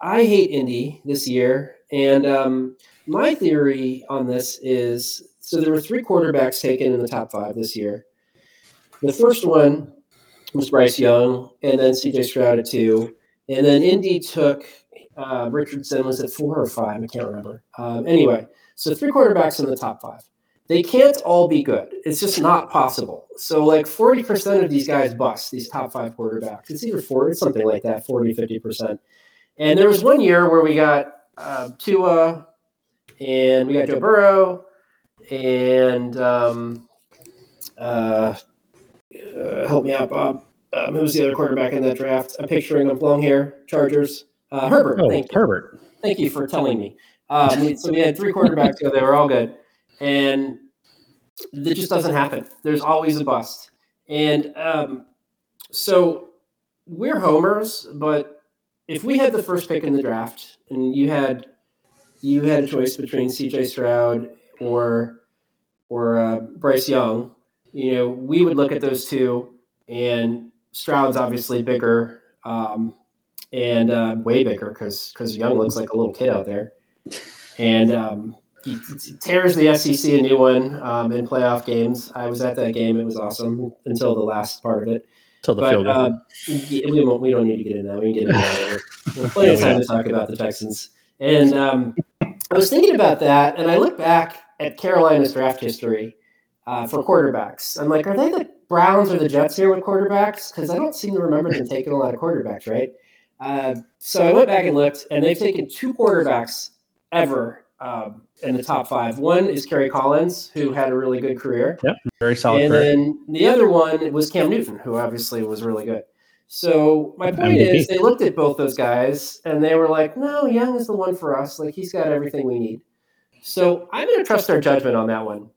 I hate Indy this year, and um, my theory on this is so there were three quarterbacks taken in the top five this year. The first one was Bryce Young, and then C.J. Stroud at two, and then Indy took uh, Richardson was at four or five, I can't remember. Um, anyway, so three quarterbacks in the top five they can't all be good. It's just not possible. So like 40% of these guys bust, these top five quarterbacks. It's either 40, something like that, 40, 50%. And there was one year where we got uh, Tua and we got Joe Burrow and um, uh, uh, help me out, Bob. Um, who was the other quarterback in that draft? I'm picturing them long hair, Chargers. Uh, Herbert. Oh, thank you. Herbert. Thank you for telling me. Um, so we had three quarterbacks go. They were all good, and it just doesn't happen. There's always a bust, and um, so we're homers. But if we had the first pick in the draft, and you had you had a choice between C.J. Stroud or or uh, Bryce Young, you know, we would look at those two, and Stroud's obviously bigger. Um, and uh, way bigger because because Young looks like a little kid out there, and um, he, tears the SEC a new one um, in playoff games. I was at that game; it was awesome until the last part of it. Till the But field goal. uh, we, won't, we don't need to get into that. We can get into that later. We have plenty of time to talk about the Texans. And um, I was thinking about that, and I look back at Carolina's draft history uh, for quarterbacks. I'm like, are they the Browns or the Jets here with quarterbacks? Because I don't seem to remember them taking a lot of quarterbacks, right? Uh, so I went back and looked, and they've taken two quarterbacks ever um, in the top five. One is Kerry Collins, who had a really good career. Yep, very solid. And career. then the other one was Cam Newton, who obviously was really good. So my point MVP. is, they looked at both those guys and they were like, "No, Young is the one for us. Like he's got everything we need." So I'm going to trust their judgment on that one,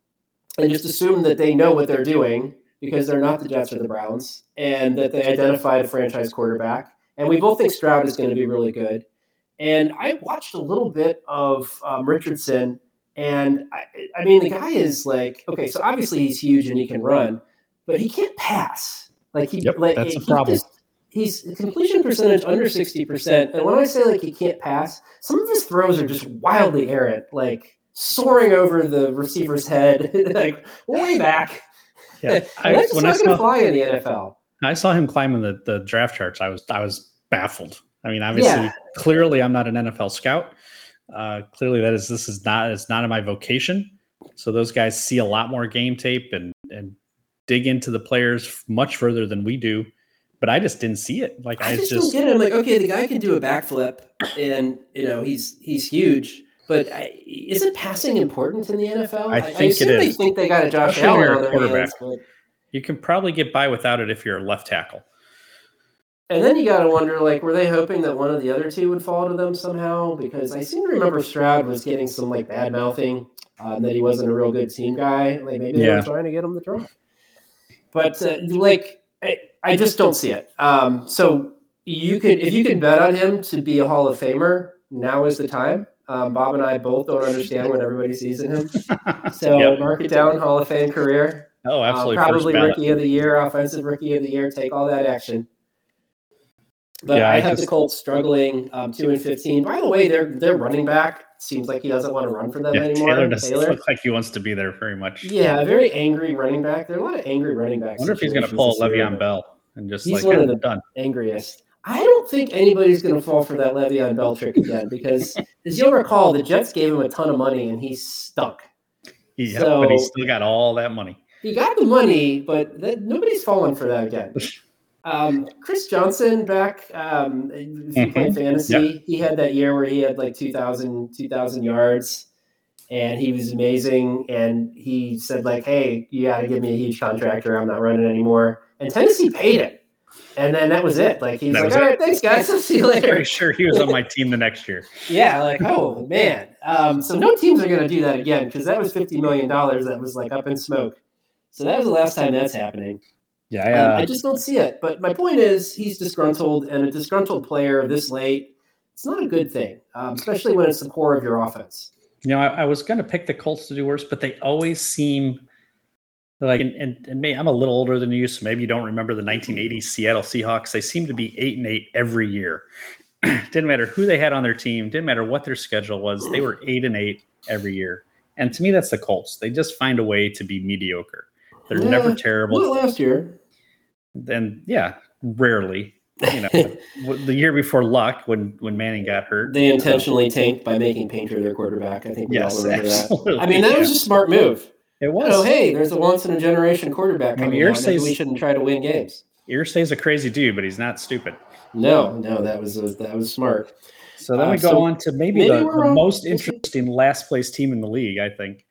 and just assume that they know what they're doing because they're not the Jets or the Browns, and that they identified a franchise quarterback. And we both think Stroud is going to be really good. And I watched a little bit of um, Richardson, and I, I mean, the guy is like, okay, so obviously he's huge and he can run, but he can't pass. Like he, Yep, like that's a problem. just- he's completion percentage under sixty percent, and when I say like he can't pass, some of his throws are just wildly errant, like soaring over the receiver's head, like way back. yeah. I, that's when not going to fly in the NFL. I saw him climbing the, the draft charts, I was I was baffled. I mean, obviously, Yeah. clearly, I'm not an NFL scout. Uh, clearly, that is this is not it's not in my vocation. So those guys see a lot more game tape and and dig into the players much further than we do. But I just didn't see it. Like I I just, just, don't get it. I'm like, okay, the guy can do a backflip, and you know he's he's huge. But I, isn't passing important in the NFL? I think it assume They think they got a Josh Allen quarterback. hands, but you can probably get by without it if you're a left tackle. And then you got to wonder, like, were they hoping that one of the other two would fall to them somehow? Because I seem to remember Stroud was getting some like bad mouthing um, that he wasn't a real good team guy. Like maybe they Yeah. were trying to get him the drop. But uh, like, I, I just don't see it. Um, so you could, if you could bet on him to be a Hall of Famer, now is the time. Um, Bob and I both don't understand what everybody sees in him. So Yep. mark it down, Hall of Fame career. Oh, Uh, absolutely. First probably rookie of the year, offensive rookie of the year. Take all that action. But Yeah, I, I have the Colts struggling um, two and fifteen. By the way, their their running back seems like he doesn't want to run for them Yeah, anymore. Taylor doesn't Taylor. look like he wants to be there very much. Yeah, very angry running back. There are a lot of angry running backs. I wonder if he's going to pull year, Le'Veon Bell and just He's like one of "Ah, the- done. Angriest. I don't think anybody's going to fall for that Le'Veon Bell trick again because, as you'll recall, the Jets gave him a ton of money and he stunk. Yeah, but he's So- still got all that money. He got the money, but that, nobody's falling for that again. Um, Chris Johnson back, um, if you play fantasy, he had that year where he had like 2,000 2,000 yards. and he was amazing. And he said like, "Hey, you got to give me a huge contract, or I'm not running anymore." And Tennessee paid it, and then that was it. Like he's like, was "All it. right, thanks guys, I'll see you I'm pretty later." sure he was on my team the next year. Yeah, like oh man. Um, so no teams are going to do that again because that was fifty million dollars that was like up in smoke. So that was the last time that's happening. Yeah, I, Um, uh, I just don't see it. But my point is, he's disgruntled, and a disgruntled player this late, it's not a good thing, um, especially when it's the core of your offense. You know, I, I was going to pick the Colts to do worse, but they always seem like, and, and, and may, I'm a little older than you, so maybe you don't remember the 1980 Seattle Seahawks. They seem to be eight and eight every year. didn't matter who they had on their team, didn't matter what their schedule was. They were eight and eight every year. And to me, that's the Colts. They just find a way to be mediocre. They're Yeah, never Well, terrible. last year, Then, yeah, rarely. You know, the year before luck when when Manning got hurt. they intentionally tanked by making Painter their quarterback. I think we Yes, all remember that. I mean, that was a smart move. it was. Oh, hey, there's a once in a generation quarterback I mean, coming out. Maybe Irsay's- we shouldn't try to win games. Irsay's a crazy dude, but he's not stupid. No, no, that was a, that was smart. So then Uh, we go so on to maybe, maybe the, the most interesting last place team in the league, I think.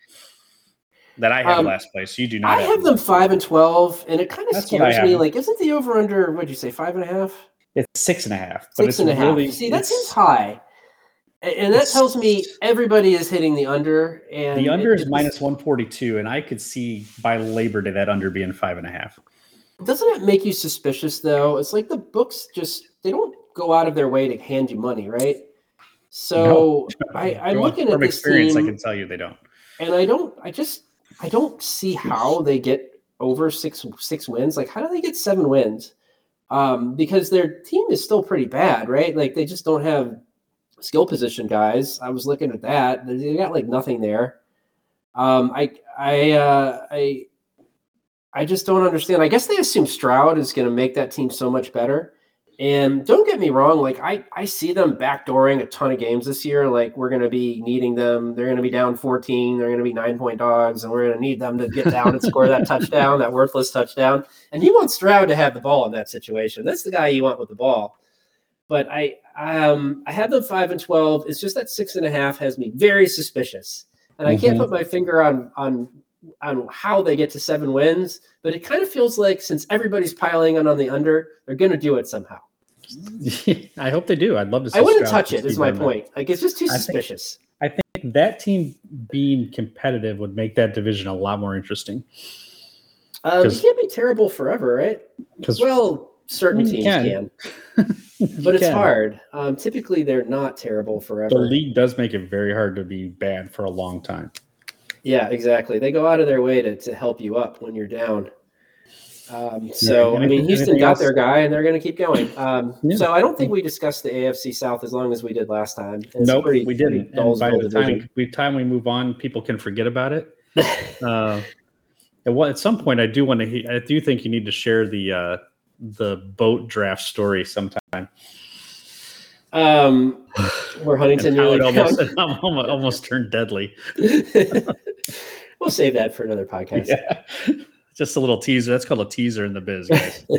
That I have Um, last place. You do not I have them five and twelve, and it kind of That's scares me. Like, isn't the over under? What'd you say? Five and a half? It's six and a half. But Six it's and a half. See, that seems high, and that tells me everybody is hitting the under. And the under it- is minus one forty two, and I could see by Labor Day that under being five and a half. Doesn't it make you suspicious though? It's like the books just they don't go out of their way to hand you money, right? So I, I'm From- looking at from this experience. team, I can tell you they don't. and I don't. I just I don't see how they get over six six wins. Like, how do they get seven wins? Um, because their team is still pretty bad, right? Like, they just don't have skill position guys. I was looking at that; they got like nothing there. Um, I I uh, I I just don't understand. I guess they assume Stroud is going to make that team so much better. And don't get me wrong, like I, I see them backdooring a ton of games this year. Like we're going to be needing them. They're going to be down 14. They're going to be nine point dogs, and we're going to need them to get down and score that touchdown, that worthless touchdown. And you want Stroud to have the ball in that situation. That's the guy you want with the ball. But I, um, I have them five and twelve. It's just that six and a half has me very suspicious, and I can't Mhm. put my finger on on on how they get to seven wins. But it kind of feels like since everybody's piling on on the under, they're going to do it somehow. I hope they do. I'd love to. see I wouldn't touch it. Is my on that. point. Like it's just too suspicious. I think-. That team being competitive would make that division a lot more interesting. Um, you 'cause- can't be terrible forever, right? Because Well, certain teams can. can, but it's hard. Um, typically, they're not terrible forever. The league does make it very hard to be bad for a long time. Yeah, exactly. They go out of their way to, to help you up when you're down. Um, so I mean, Houston got else? their guy, and they're going to keep going. Um, Yeah. So I don't think we discussed the AFC South as long as we did last time. It's nope, we didn't. And by the time we time we move on, people can forget about it. Uh, at, at some point, I do want to. I do think you need to share the uh, the boat draft story sometime. Um, where Huntington really it almost, almost almost turned deadly. we'll save that for another podcast. Yeah. Just a little teaser. That's called a teaser in the biz, guys.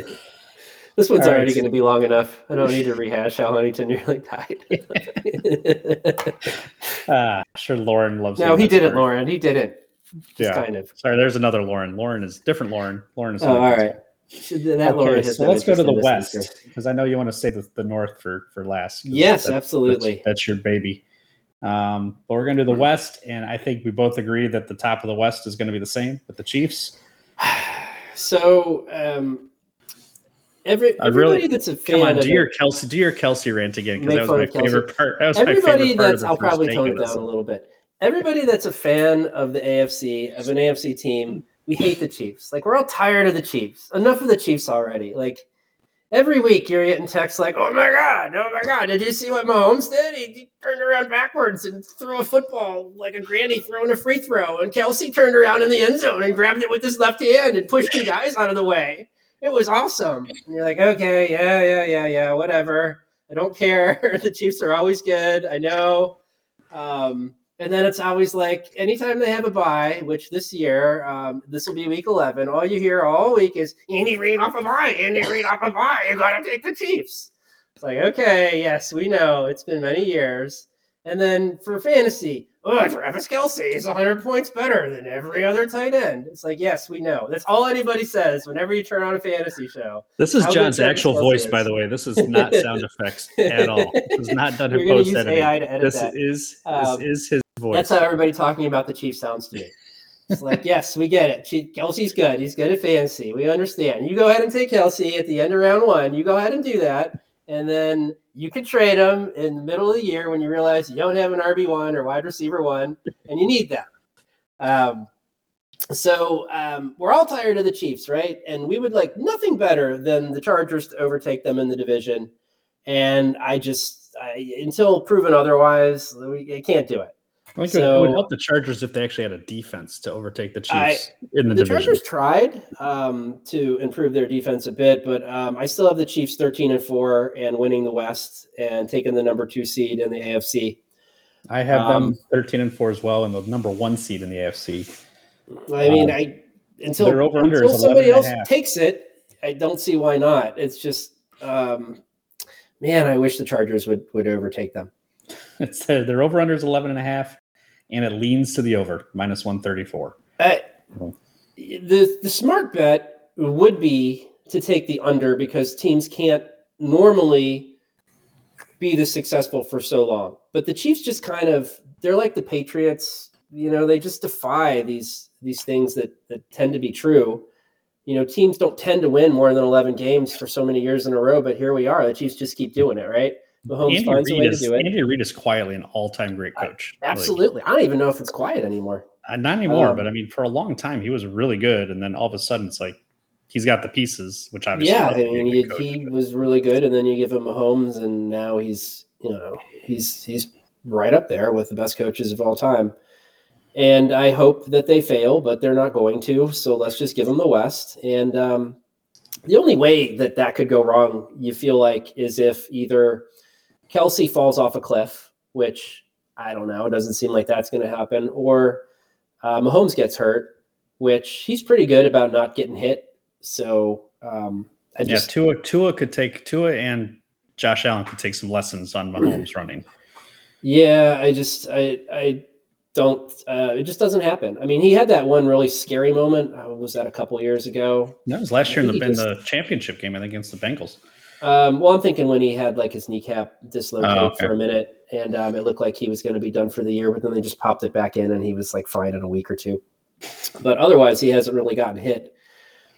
This one's All right. already going to be long enough. I don't need to rehash how Huntington nearly died. Ah, sure, Lauren loves. no, he didn't, story. Lauren. He didn't. Just Yeah. kind of. Sorry, there's another Lauren. Lauren is different. Lauren. Lauren is. Oh, all right. Should- That Okay, has so let's go to the west because I know you want to say the, the north for for last. Yes, that- absolutely. That's, that's your baby. Um, but we're going to do the West, and I think we both agree that the top of the West is going to be the same with the Chiefs. So, um, every everybody really- that's a fan Come on, of do your Kelce, do your Kelce rant again because that was my favorite part. That was my everybody favorite that's I'll probably tone it down a little bit. Everybody that's a fan of the AFC of an AFC team, we hate the Chiefs. Like we're all tired of the Chiefs. Enough of the Chiefs already. Like every week you're getting texts like, "Oh my god, oh my god, did you see what Mahomes did? He, he turned around backwards and threw a football like a granny throwing a free throw, and Kelce turned around in the end zone and grabbed it with his left hand and pushed two guys out of the way. It was awesome." And you're like, "Okay, yeah, yeah, yeah, yeah, whatever." I don't care. the Chiefs are always good. I know. Um, and then it's always like anytime they have a bye, which this year, um, this will be week 11, all you hear all week is Andy Reid off a bye, Andy Reid off a bye. You got to take the Chiefs. It's like, okay, yes, we know. It's been many years. And then for fantasy, oh, Travis Kelce is 100 points better than every other tight end. It's like, yes, we know. That's all anybody says whenever you turn on a fantasy show. This is How Jon's actual Kelce voice, is. by the way. This is not sound effects at all. This is not done in post editing. AI to edit This that. is Um, this is his voice. That's how everybody talking about the Chiefs sounds to me. It's like, yes, we get it. Kelce's good. He's good at fantasy. We understand. You go ahead and take Kelce at the end of round one. You go ahead and do that. And then you can trade him in the middle of the year when you realize you don't have an RB1 or wide receiver one and you need them. Um, so um, we're all tired of the Chiefs, right? And we would like nothing better than the Chargers to overtake them in the division. And I just, I, until proven otherwise, we I can't do it. I think it would- it would help the Chargers if they actually had a defense to overtake the I- Chiefs in the, the division. Chargers tried um, to improve their defense a bit, but um, I still have the Chiefs 13 and 4 and winning the West and taking the number two seed in the AFC. I have um, them 13 and 4 as well, and the number one seed in the AFC. I mean, Um, I until, until somebody else takes it, I don't see why not. It's just, um, man, I wish the Chargers would would overtake them. It's uh, their over under is 11 and a half, and it leans to the over minus 134. Uh, Mhm. the the smart bet would be to take the under because teams can't normally be this successful for so long. But the Chiefs just kind of they're like the Patriots, you know, they just defy these these things that that tend to be true. You know, teams don't tend to win more than 11 games for so many years in a row, but here we are. The Chiefs just keep doing it, right? Mahomes Andy finds a way Reid, to is, do it. Andy Reid is quietly an all time great coach. Like, Absolutely. I don't even know if it's quiet anymore. uh, not anymore, Um, but I mean, for a long time, he was really good. And then all of a sudden, it's like he's got the pieces, which obviously. yeah, I mean, he, coach, he was really good, and then you give him Mahomes, and now he's you know he's he's right up there with the best coaches of all time. And I hope that they fail, but they're not going to. So let's just give them the West. And um, the only way that that could go wrong, you feel like, is if either Kelce falls off a cliff, which I don't know, it doesn't seem like that's going to happen, or uh, Mahomes gets hurt, which he's pretty good about not getting hit. So um, I yeah, just Tua, Tua could take Tua and Josh Allen could take some lessons on Mahomes running. Yeah, I just I I don't. Uh, it just doesn't happen. I mean, he had that one really scary moment. Uh, was that a couple years ago? That was last year in the, in he the championship game, I think, against the Bengals. Um, well, I'm thinking when he had like his kneecap dislocated Oh, okay. for a minute, and um, it looked like he was going to be done for the year, but then they just popped it back in, and he was like fine in a week or two. But otherwise, he hasn't really gotten hit.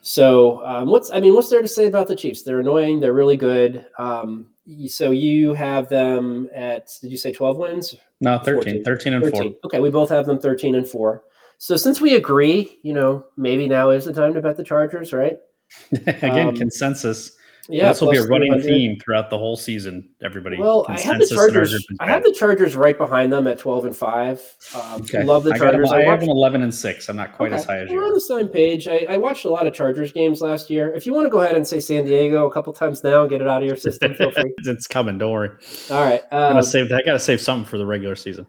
So, um, what's I mean, what's there to say about the Chiefs? They're annoying. They're really good. Um, so you have them at did you say 12 wins? No, 13, 14. 13 and 13. Okay, we both have them 13 and 4. So since we agree, you know, maybe now is the time to bet the Chargers, right? Again, Um, consensus. Yeah, this will be a running theme throughout the whole season. Everybody. Well, I have the Consensus in our Chargers. I have the Chargers right behind them at 12 and 5. Um, Okay. Love the I, got Chargers. I have them 11 and 6. I'm not quite as high as you. We're on the same page. I, I watched a lot of Chargers games last year. If you want to go ahead and say San Diego a couple times now, and get it out of your system. Feel free. it's coming. Don't worry. All right. I'm Um, gonna save. I gotta save something for the regular season.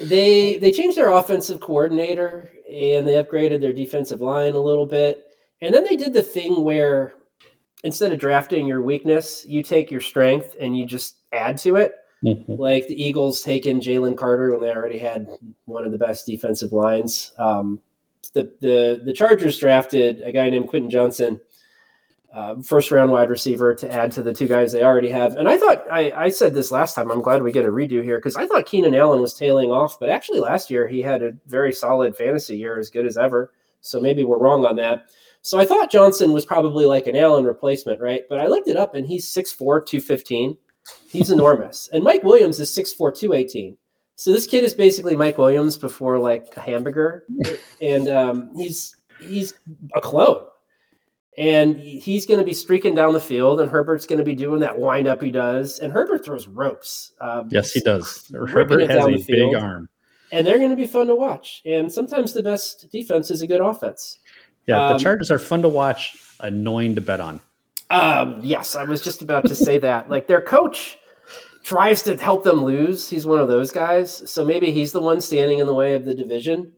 they they changed their offensive coordinator and they upgraded their defensive line a little bit and then they did the thing where instead of drafting your weakness you take your strength and you just add to it Mhm. like the eagles taking jalen carter when they already had one of the best defensive lines um, the, the the chargers drafted a guy named quentin johnston uh, first round wide receiver to add to the two guys they already have. And I thought I, I said this last time. I'm glad we get a redo here because I thought Keenan Allen was tailing off, but actually last year he had a very solid fantasy year, as good as ever. So maybe we're wrong on that. So I thought Johnston was probably like an Allen replacement, right? But I looked it up and he's 6'4, 215. He's enormous. And Mike Williams is 6'4, 218. So this kid is basically Mike Williams before like a hamburger. and um, he's he's a clone and he's going to be streaking down the field, and Herbert's going to be doing that windup he does. And Herbert throws ropes. Um, Yes, he does. Herbert has a big arm. and they're going to be fun to watch. And sometimes the best defense is a good offense. Yeah, Um, the Chargers are fun to watch, annoying to bet on. Um, yes, I was just about to say that. Like their coach tries to help them lose. He's one of those guys. So maybe he's the one standing in the way of the division.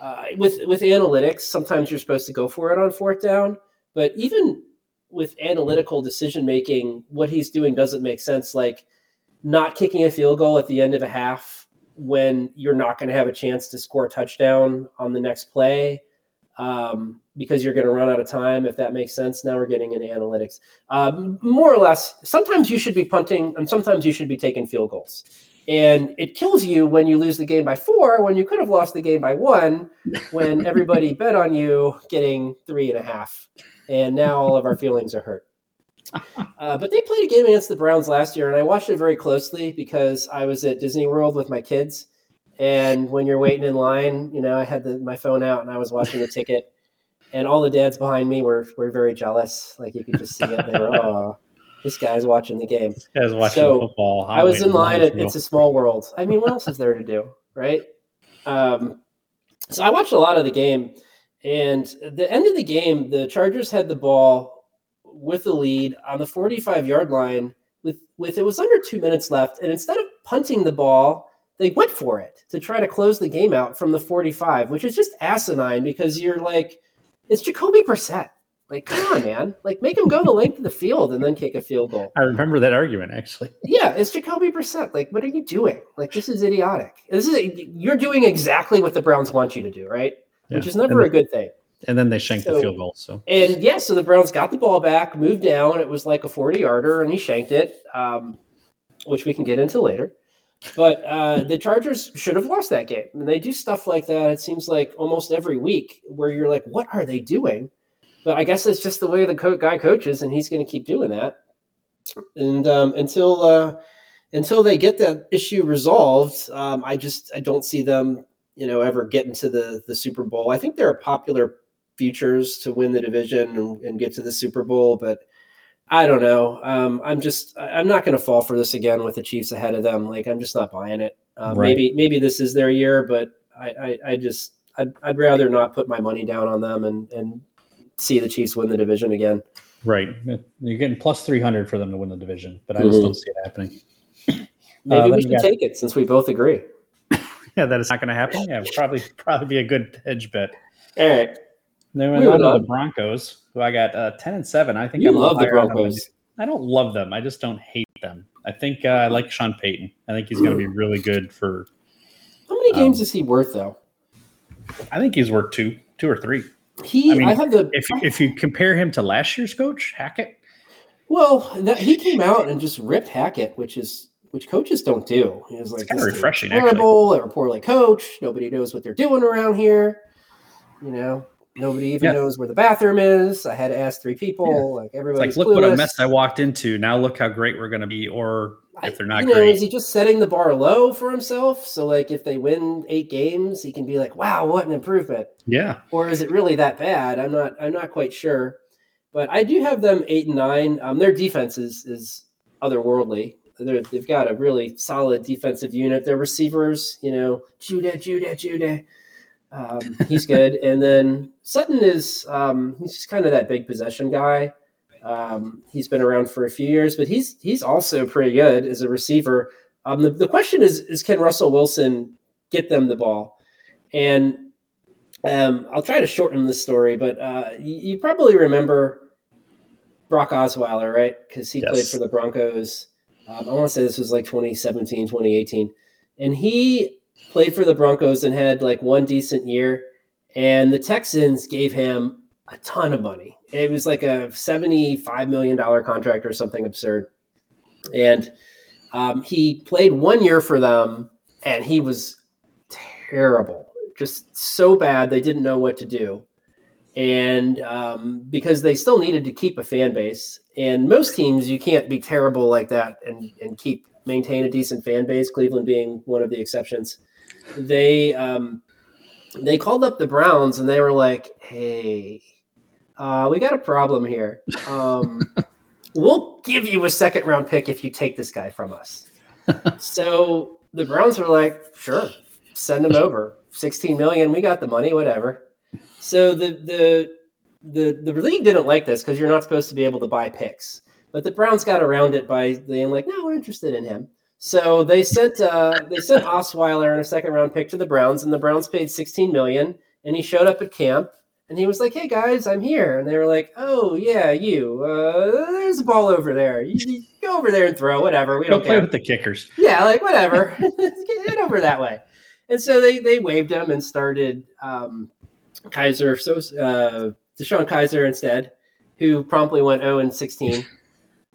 Uh, with with analytics, sometimes you're supposed to go for it on fourth down, but even with analytical decision making, what he's doing doesn't make sense. Like not kicking a field goal at the end of a half when you're not going to have a chance to score a touchdown on the next play um, because you're going to run out of time, if that makes sense. Now we're getting into analytics. Um, more or less, sometimes you should be punting and sometimes you should be taking field goals. And it kills you when you lose the game by four, when you could have lost the game by one, when everybody bet on you getting three and a half. And now all of our feelings are hurt. Uh, but they played a game against the Browns last year, and I watched it very closely because I was at Disney World with my kids. And when you're waiting in line, you know, I had the, my phone out and I was watching the ticket, and all the dads behind me were were very jealous. Like you could just see it. They were, oh, this guy's watching the game. This guy's watching So, football. I was in line. At, it's a small world. I mean, what else is there to do, right? Um, so I watched a lot of the game, and at the end of the game, the Chargers had the ball with the lead on the 45 yard line with with it was under two minutes left, and instead of punting the ball, they went for it to try to close the game out from the 45, which is just asinine because you're like, it's Jacoby Brissett. Like, come on, man! Like, make him go the length of the field and then kick a field goal. I remember that argument actually. Yeah, it's Jacoby Brissett. Like, what are you doing? Like, this is idiotic. This is you're doing exactly what the Browns want you to do, right? Which is never a good thing. and then they shanked So- the field goal. So And yeah, so the Browns got the ball back, moved down. It was like a 40 yarder, and he shanked it, um, which we can get into later. But uh, the Chargers should have lost that game. And they do stuff like that, it seems like almost every week, where you're like, what are they doing? But I guess it's just the way the co- guy coaches, and he's going to keep doing that. And um, until uh, until they get that issue resolved, um, I just I don't see them, you know, ever getting to the the Super Bowl. I think they're popular futures to win the division and, and get to the Super Bowl, but I don't know. Um, I'm just I- I'm not going to fall for this again with the Chiefs ahead of them. Like I'm just not buying it. Uh, Right. Maybe maybe this is their year, but I I, I just I'd, I'd rather not put my money down on them and and see the Chiefs win the division again. right, you're getting plus three hundred for them to win the division, but I just Mhm. don't see it happening. Maybe then we we should got- take it since we both agree. Yeah, that is not going to happen. Yeah, probably probably be a good hedge bet. All right. Then we went on to the Broncos, who I got uh, ten and seven. I think You I'm love the higher on them than Broncos. I don't love them. I just don't hate them. I think uh, I like Sean Payton. I think he's going to be really good for. How many Um, games is he worth though? I think he's worth two, two or three. He I mean, I have the If you, if you compare him to last year's coach Hackett, Well, that he came out and just ripped Hackett, which is which coaches don't do. He was like, it's "This is refreshing, actually." terrible. They were poorly coached. Nobody knows what they're doing around here. You know, nobody even Yeah. knows where the bathroom is. I had to ask three people. Like it's everybody's like look what a mess I walked into. Now look how great we're going to be. Or if they're not you know, great, is he just setting the bar low for himself? So like, if they win eight games, he can be like, "Wow, what an improvement." yeah, or is it really that bad? I'm not. I'm not quite sure, but I do have them eight and nine. Um, their defense is is otherworldly. They're, they've got a really solid defensive unit. Their receivers, you know, Jeudy, Jeudy, Jeudy. Um, he's good, and then Sutton is um, he's just kind of that big possession guy. Um, he's been around for a few years, but he's he's also pretty good as a receiver. Um, the, the question is is can Russell Wilson get them the ball? And um, I'll try to shorten the story, but uh, you, you probably remember Brock Osweiler, right? Because he played for the Broncos. Um, I want to say this was like 2017, 2018. And he played for the Broncos and had like one decent year. And the Texans gave him a ton of money. It was like a $75 million contract or something absurd. And um, he played one year for them and he was terrible, just so bad they didn't know what to do. And um, because they still needed to keep a fan base, and most teams you can't be terrible like that and and keep maintain a decent fan base. Cleveland being one of the exceptions. They um, they called up the Browns and they were like, "Hey, uh, we got a problem here. Um, we'll give you a second round pick if you take this guy from us." so the Browns were like, "Sure, send him over. 16 million, we got the money, whatever." So the the the the league didn't like this because you're not supposed to be able to buy picks. But the Browns got around it by being like, "No, we're interested in him." So they sent uh, they sent Osweiler and a second round pick to the Browns, and the Browns paid 16 million, and he showed up at camp And he was like, "Hey guys, I'm here." And they were like, "Oh yeah, you. Uh, there's a ball over there. You, you go over there and throw. Whatever. We Go don't play care." with the kickers. yeah, like whatever. Get over that way. And so they they waived him and started um, Kizer. So uh, DeShone Kizer instead, who promptly went 0 and 16.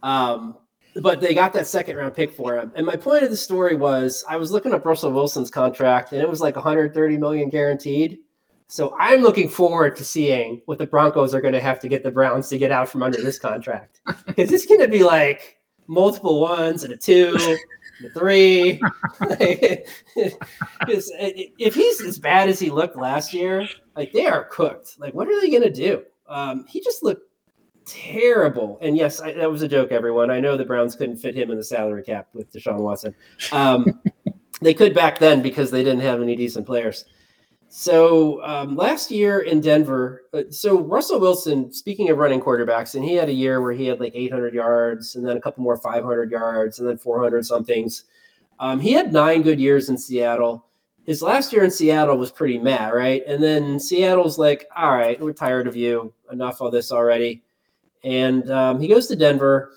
Um, but they got that second round pick for him. And my point of the story was I was looking up Russell Wilson's contract and it was like 130 million guaranteed. So I'm looking forward to seeing what the Broncos are going to have to get the Browns to get out from under this contract. Because it's going to be like multiple ones and a two, and a three. Because if he's as bad as he looked last year, like they are cooked. Like, what are they going to do? Um, he just looked terrible. And yes, I, that was a joke, everyone. I know the Browns couldn't fit him in the salary cap with Deshaun Watson. Um, they could back then because they didn't have any decent players. So um, last year in Denver, uh, so Russell Wilson, speaking of running quarterbacks, and he had a year where he had like 800 yards and then a couple more 500 yards and then 400 somethings. Um, he had nine good years in Seattle. His last year in Seattle was pretty mad, right? And then Seattle's like, all right, we're tired of you. Enough of this already. And um, he goes to Denver,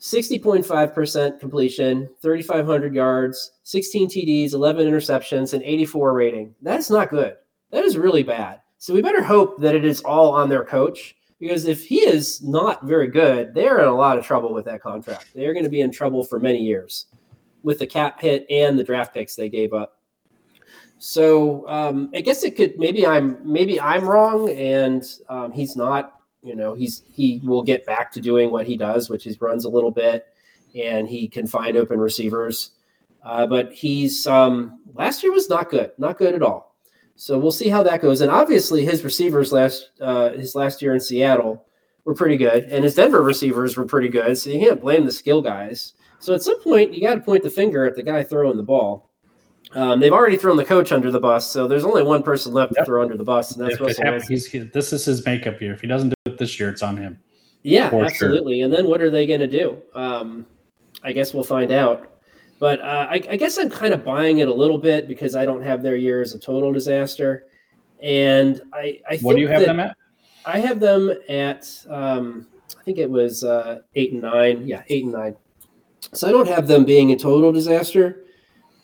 60.5% completion, 3,500 yards, 16 TDs, 11 interceptions, and 84 rating. That's not good. That is really bad. So we better hope that it is all on their coach because if he is not very good, they're in a lot of trouble with that contract. They're going to be in trouble for many years with the cap hit and the draft picks they gave up. So um, I guess it could maybe I'm maybe I'm wrong and um, he's not you know, he's he will get back to doing what he does, which is runs a little bit, and he can find open receivers. Uh, but he's um, last year was not good, not good at all. So we'll see how that goes. And obviously, his receivers last uh, his last year in Seattle were pretty good, and his Denver receivers were pretty good. So you can't blame the skill guys. So at some point, you got to point the finger at the guy throwing the ball. Um, they've already thrown the coach under the bus, so there's only one person left Yep. to throw under the bus, and that's Russell hap- Wilson. he's, this is his makeup year. If he doesn't do it this year, it's on him. Yeah, For sure. absolutely. And then what are they going to do? Um, I guess we'll find out. But uh, I, I guess I'm kind of buying it a little bit because I don't have their year as a total disaster. And I, I What do you have them at? I have them at, um, I think it was uh, eight and nine. Yeah, eight and nine. So I don't have them being a total disaster,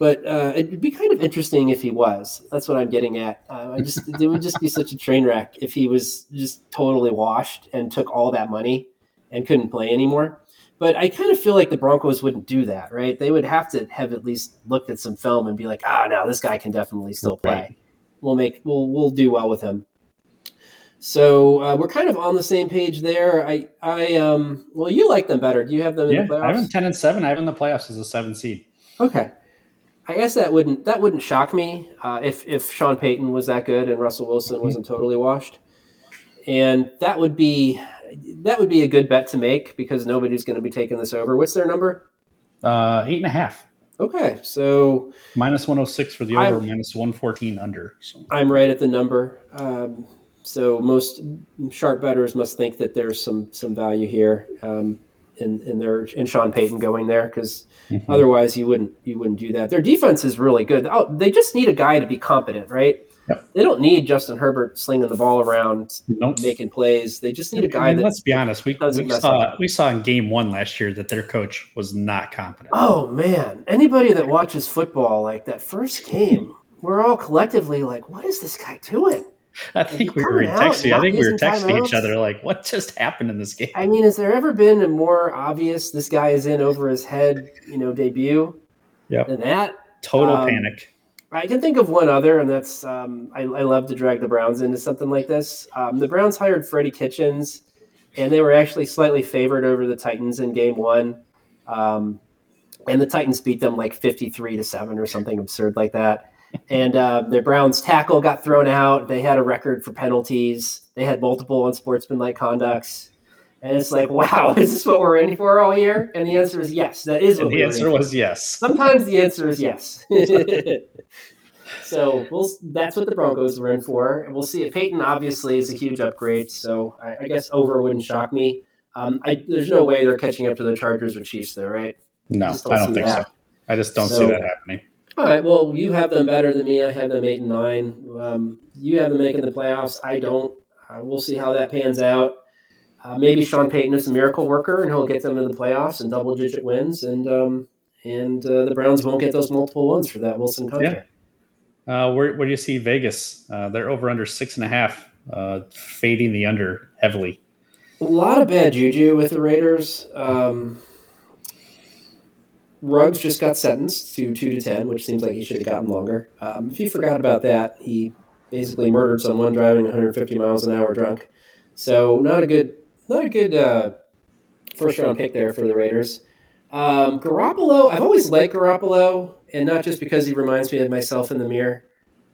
but uh, it'd be kind of interesting if he was. That's what I'm getting at. Uh, I just it would just be such a train wreck if he was just totally washed and took all that money and couldn't play anymore. But I kind of feel like the Broncos wouldn't do that, right? They would have to have at least looked at some film and be like, "Ah, no, this guy can definitely still play. We'll make we'll we'll do well with him." So uh, we're kind of on the same page there. I I um well, you like them better. Do you have them in Yeah, the I have playoffs? him ten and seven. I have him in the playoffs as a seven seed. Okay. I guess that wouldn't that wouldn't shock me uh, if if Sean Payton was that good and Russell Wilson wasn't totally washed, and that would be that would be a good bet to make because nobody's going to be taking this over. What's their number? Uh, eight and a half. Okay, so Minus one hundred six for the over, minus one fourteen under. So I'm right at the number. Um, so most sharp bettors must think that there's some some value here um, in in their in Sean Payton going there because mhm. Otherwise, you wouldn't you wouldn't do that. Their defense is really good. Oh, they just need a guy to be competent, right? Yep. They don't need Justin Herbert slinging the ball around, Nope. making plays. They just need a guy mean, that. let's be honest. We, we saw up. we saw in game one last year that their coach was not competent. Oh man, anybody that watches football like that first game, we're all collectively like, "What is this guy doing?" I think we were coming out, texting. I think we were using texting each other like, "What just happened in this game?" I mean, has there ever been a more obvious "this guy is in over his head" you know debut Yep. than that? Total Um, panic. I can think of one other, and that's um, I, I love to drag the Browns into something like this. Um, the Browns hired Freddie Kitchens, and they were actually slightly favored over the Titans in Game One, um, and the Titans beat them like fifty-three to seven or something absurd like that. And uh, the Browns tackle got thrown out. They had a record for penalties. They had multiple unsportsmanlike conducts. And it's like, wow, is this what we're in for all year? And the answer is yes. That is what the answer for. was yes. Sometimes the answer is yes. so we'll, that's what the Broncos were in for. And we'll see. Payton obviously is a huge upgrade. So I, I guess over wouldn't shock me. Um, I, there's no way they're catching up to the Chargers or Chiefs, though, right? No, Just I don't think that. so. I just don't see that happening. All right. Well, you have them better than me. I have them eight and nine. Um, you have them making the playoffs. I don't. Uh, we'll see how that pans out. Uh, maybe Sean Payton is a miracle worker and he'll get them in the playoffs and double digit wins, and um, and uh, the Browns won't get those multiple ones for that Wilson contract. Yeah. Uh, where, where do you see Vegas? Uh, they're over under six and a half, uh, fading the under heavily. A lot of bad juju with the Raiders. Um, Ruggs just got sentenced to two to ten, which seems like he should have gotten longer. Um, if you forgot about that, he basically murdered someone driving 150 miles an hour drunk. So not a good, not a good uh, first round pick there for the Raiders. Um, Garoppolo, I've always liked Garoppolo, and not just because he reminds me of myself in the mirror.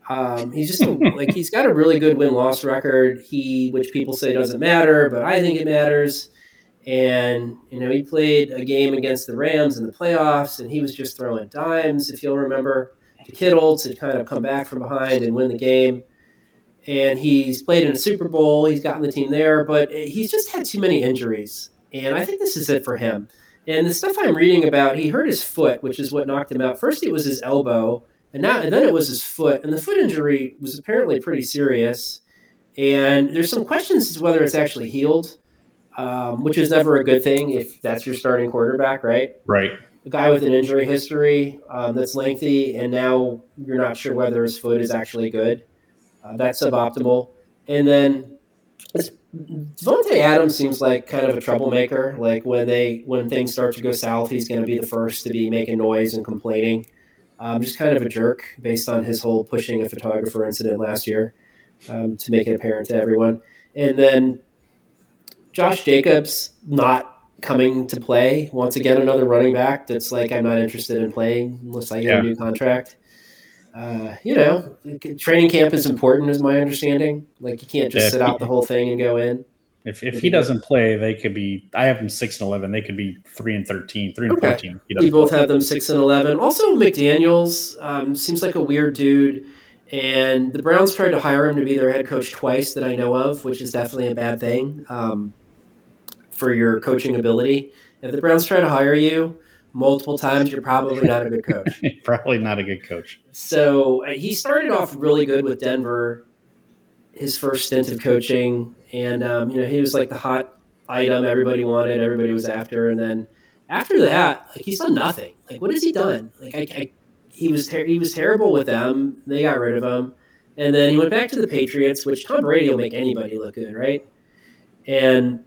Um, he's just like he's got a really good win loss record. He, which people say doesn't matter, but I think it matters. And you know, he played a game against the Rams in the playoffs, and he was just throwing dimes, if you'll remember, to Kittle to kind of come back from behind and win the game. And he's played in a Super Bowl. He's gotten the team there, but he's just had too many injuries. And I think this is it for him. And the stuff I'm reading about, he hurt his foot, which is what knocked him out. First, it was his elbow, and now and then it was his foot. And the foot injury was apparently pretty serious. And there's some questions as to whether it's actually healed, um, which is never a good thing if that's your starting quarterback, right? Right. A guy with an injury history um, that's lengthy, and now you're not sure whether his foot is actually good. Uh, that's suboptimal. And then Davante Adams seems like kind of a troublemaker. Like when they when things start to go south, he's going to be the first to be making noise and complaining. Um, just kind of a jerk based on his whole pushing a photographer incident last year um, to make it apparent to everyone. And then Josh Jacobs not coming to play once again. Another running back that's like I'm not interested in playing unless I get yeah. a new contract uh, you know, training camp is important, is my understanding. Like you can't just sit out the whole thing and go in. If, if he doesn't play, they could be. I have them six and eleven. They could be three and thirteen, three and okay. fourteen. We both have them six and eleven. Also, McDaniels um, seems like a weird dude, and the Browns tried to hire him to be their head coach twice that I know of, which is definitely a bad thing um, for your coaching ability. If the Browns try to hire you, multiple times, you're probably not a good coach. probably not a good coach. So uh, he started off really good with Denver, his first stint of coaching, and um, you know he was like the hot item everybody wanted, everybody was after, and then after that, like he's done nothing. Like what has he done? Like I, I he was ter- he was terrible with them. They got rid of him, and then he went back to the Patriots, which Tom Brady will make anybody look good, right? And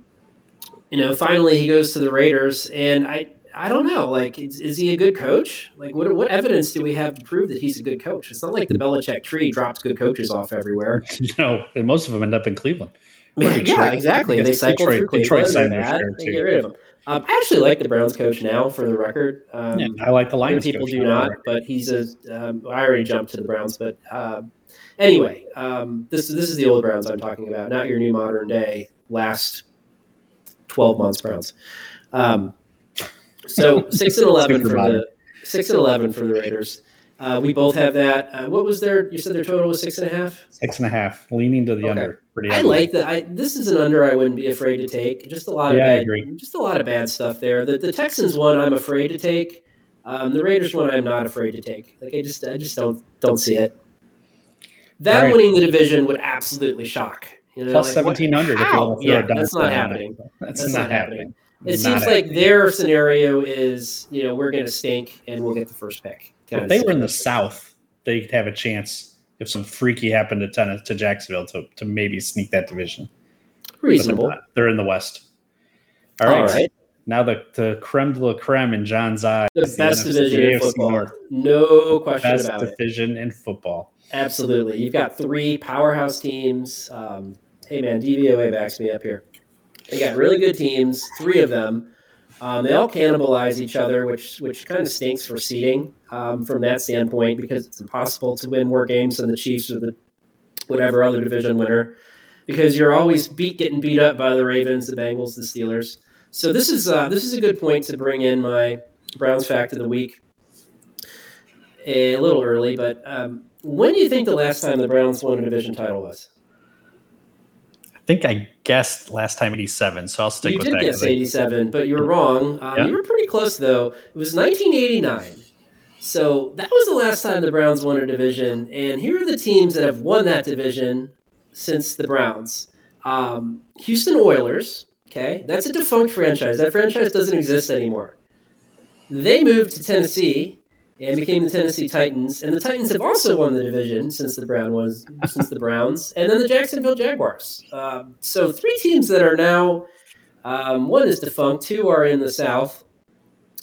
you know, finally he goes to the Raiders, and I I don't know. Like, is, is, he a good coach? Like, what what evidence do we have to prove that he's a good coach? It's not like the Belichick tree drops good coaches off everywhere. no, and most of them end up in Cleveland. yeah, exactly. They cycle Detroit, through Cleveland. Detroit bad, they get rid of them. Um, I actually like the Browns coach now, for the record. Um, yeah, I like the Lions. People do not, but he's a. Um, I already jumped to the Browns, but uh, anyway, um, this this is the old Browns I'm talking about, not your new modern day last twelve months Browns. Um, so six and eleven for the six and eleven for the Raiders. Uh, we both have that. Uh, what was their? You said their total was six and a half. Six and a half, leaning to the okay. under. Pretty. I like that. I this is an under. I wouldn't be afraid to take. Just a lot of yeah, bad, just a lot of bad stuff there. The the Texans one, I'm afraid to take. Um, the Raiders one, I'm not afraid to take. Like I just I just don't don't see it. That right. winning the division would absolutely shock. You know, Plus like, seventeen hundred. Yeah, that's not happening. That's, that's, not, happening. happening. It seems like their scenario is, you know, we're going to stink and we'll get the first pick. If they were in the South, they could have a chance if some freaky happened to tennis to Jacksonville to, to maybe sneak that division. Reasonable. They're, they're, in the West. All right. All right. Now the, the creme de la creme in Jon's eye. The best the division in football. North. No question best about it. division in football. Absolutely. You've got three powerhouse teams. Um, hey, man, DVOA backs me up here. They got really good teams, three of them. Um, they all cannibalize each other, which which kind of stinks for seeding um, from that standpoint because it's impossible to win more games than the Chiefs or the whatever other division winner because you're always beat getting beat up by the Ravens, the Bengals, the Steelers. So this is uh, this is a good point to bring in my Browns fact of the week. A little early, but um, when do you think the last time the Browns won a division title was? I think I guessed last time 87, so I'll stick you with that. You did guess 87, but you were wrong. Um, yeah. You were pretty close, though. It was 1989. So that was the last time the Browns won a division. And here are the teams that have won that division since the Browns. Um, Houston Oilers, okay, that's a defunct franchise. That franchise doesn't exist anymore. They moved to Tennessee and became the Tennessee Titans, and the Titans have also won the division since the Brown was since the Browns, and then the Jacksonville Jaguars. Um, so three teams that are now um, one is defunct, two are in the South.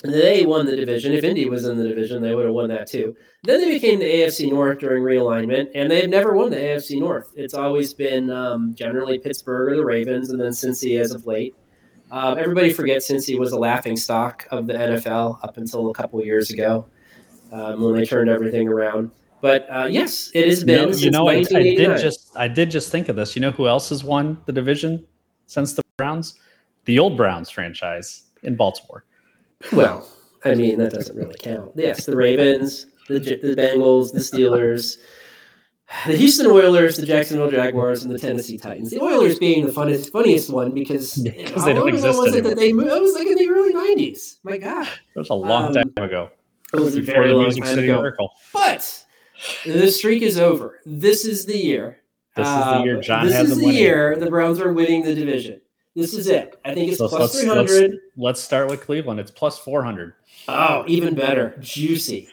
They won the division. If Indy was in the division, they would have won that too. Then they became the AFC North during realignment, and they've never won the AFC North. It's always been um, generally Pittsburgh or the Ravens, and then Cincy as of late. Um, everybody forgets Cincy was a laughing stock of the NFL up until a couple years ago um, when they turned everything around. But uh, yes, it has been. You know, you know I, I did just I did just think of this. You know who else has won the division since the Browns? The old Browns franchise in Baltimore. Well, I mean that doesn't really count. Yes, the Ravens, the the Bengals, the Steelers, the Houston Oilers, the Jacksonville Jaguars, and the Tennessee Titans. The Oilers being the funniest funniest one because because they don't exist was anymore. It, that they moved, it was like in the early '90s. My God, it was a long Um, time ago. It was a very the long time City ago. Miracle. But the streak is over. This is the year. This is the year Um, Jon This had is the winning. year the Browns are winning the division. This is it. I think it's So plus let's- three hundred. Let's start with Cleveland. It's plus four hundred. Oh, even better. Juicy.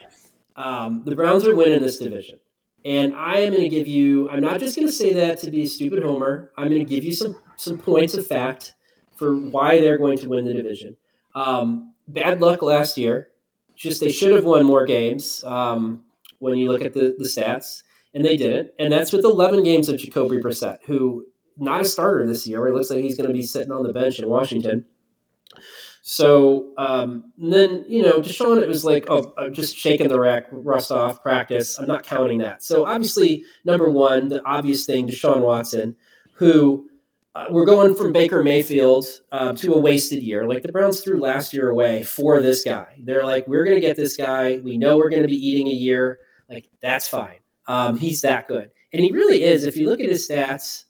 Um, the Browns are winning this division. And I am going to give you, I'm not just going to say that to be a stupid homer. I'm going to give you some, some points of fact for why they're going to win the division. Um, bad luck last year. Just they should have won more games um, when you look at the, the stats, and they didn't. And that's with 11 games of Jacoby Brissett, who not a starter this year. It looks like he's going to be sitting on the bench in Washington. So um, then, you know, Deshaun, it was like, oh, I'm just shaking the rack, rust off practice. I'm not counting that. So obviously, number one, the obvious thing, Deshaun Watson, who uh, we're going from Baker Mayfield uh, to a wasted year. Like the Browns threw last year away for this guy. They're like, we're going to get this guy. We know we're going to be eating a year. Like, that's fine. Um, he's that good. And he really is. If you look at his stats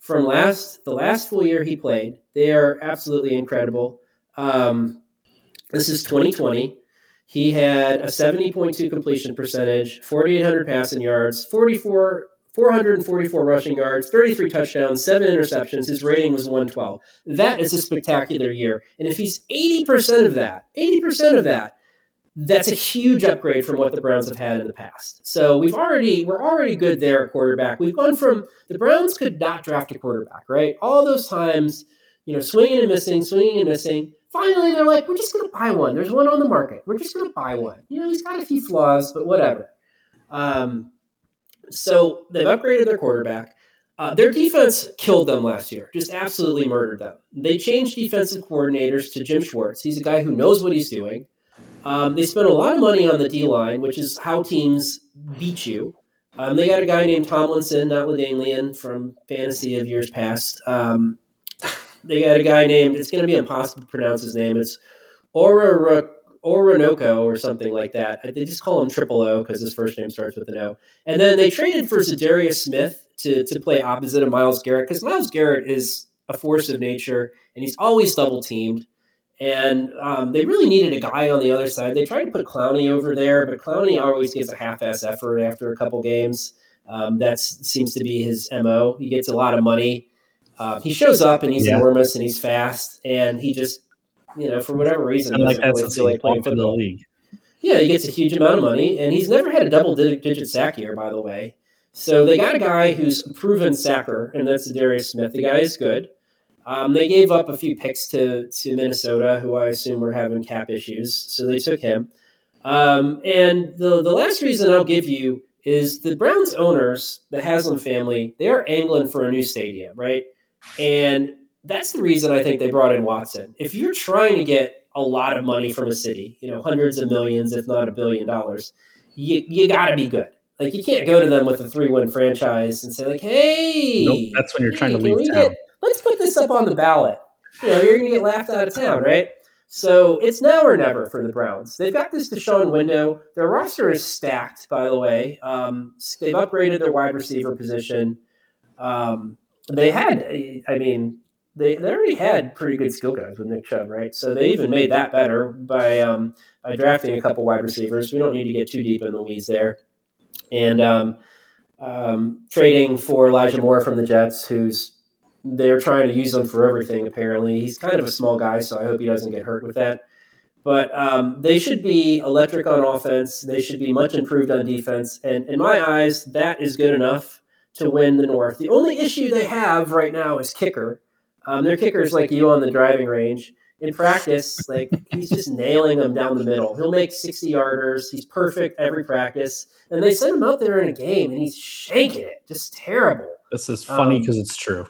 from last the last full year he played, they are absolutely incredible. Um, this is 2020. He had a 70.2 completion percentage, 4,800 passing yards, 44, 444 rushing yards, 33 touchdowns, seven interceptions. His rating was 112. That is a spectacular year. And if he's 80% of that, 80% of that, that's a huge upgrade from what the Browns have had in the past. So we've already we're already good there at quarterback. We've gone from the Browns could not draft a quarterback, right? All those times, you know, swinging and missing, swinging and missing. Finally, they're like, we're just going to buy one. There's one on the market. We're just going to buy one. You know, he's got a few flaws, but whatever. Um, so they've upgraded their quarterback. Uh, their defense killed them last year, just absolutely murdered them. They changed defensive coordinators to Jim Schwartz. He's a guy who knows what he's doing. Um, they spent a lot of money on the D line, which is how teams beat you. Um, they got a guy named Tomlinson, not LaDainian, from fantasy of years past. Um, they got a guy named, it's going to be impossible to pronounce his name. It's Ora Orinoco or something like that. They just call him Triple O because his first name starts with an O. And then they traded for Za'Darius Smith to, to play opposite of Myles Garrett because Myles Garrett is a force of nature and he's always double teamed. And um, they really needed a guy on the other side. They tried to put Clowney over there, but Clowney always gives a half-ass effort after a couple games. Um, that seems to be his mo. He gets a lot of money. Uh, he shows up and he's Yeah. enormous and he's fast, and he just, you know, for whatever reason, like doesn't that feel like playing for the league. Yeah, he gets a huge amount of money, and he's never had a double-digit sack year, by the way. So they got a guy who's a proven sacker, and that's Darius Smith. The guy is good. Um, they gave up a few picks to to Minnesota, who I assume were having cap issues, so they took him. Um, and the the last reason I'll give you is the Browns owners, the Haslam family, they are angling for a new stadium, right? And that's the reason I think they brought in Watson. If you're trying to get a lot of money from a city, you know, hundreds of millions, if not a billion dollars, you, you got to be good. Like, you can't go to them with a three win franchise and say, like, hey, Nope, that's when you're trying to leave town. get- let's put this up on the ballot. You know, you're going to get laughed out of town, right? So it's now or never for the Browns. They've got this Deshaun window. Their roster is stacked, by the way. Um, they've upgraded their wide receiver position. Um, they had, I mean, they, they already had pretty good skill guys with Nick Chubb, right? So they even made that better by um, by drafting a couple wide receivers. We don't need to get too deep in the weeds there, and um, um, trading for Elijah Moore from the Jets, who's they're trying to use him for everything. Apparently, he's kind of a small guy, so I hope he doesn't get hurt with that. But um, they should be electric on offense. They should be much improved on defense. And in my eyes, that is good enough to win the North. The only issue they have right now is kicker. Um, their kicker's like you on the driving range. In practice, like he's just nailing them down the middle. He'll make 60 yarders. He's perfect every practice. And they send him out there in a game and he's shaking it. Just terrible. This is funny Um, because it's true.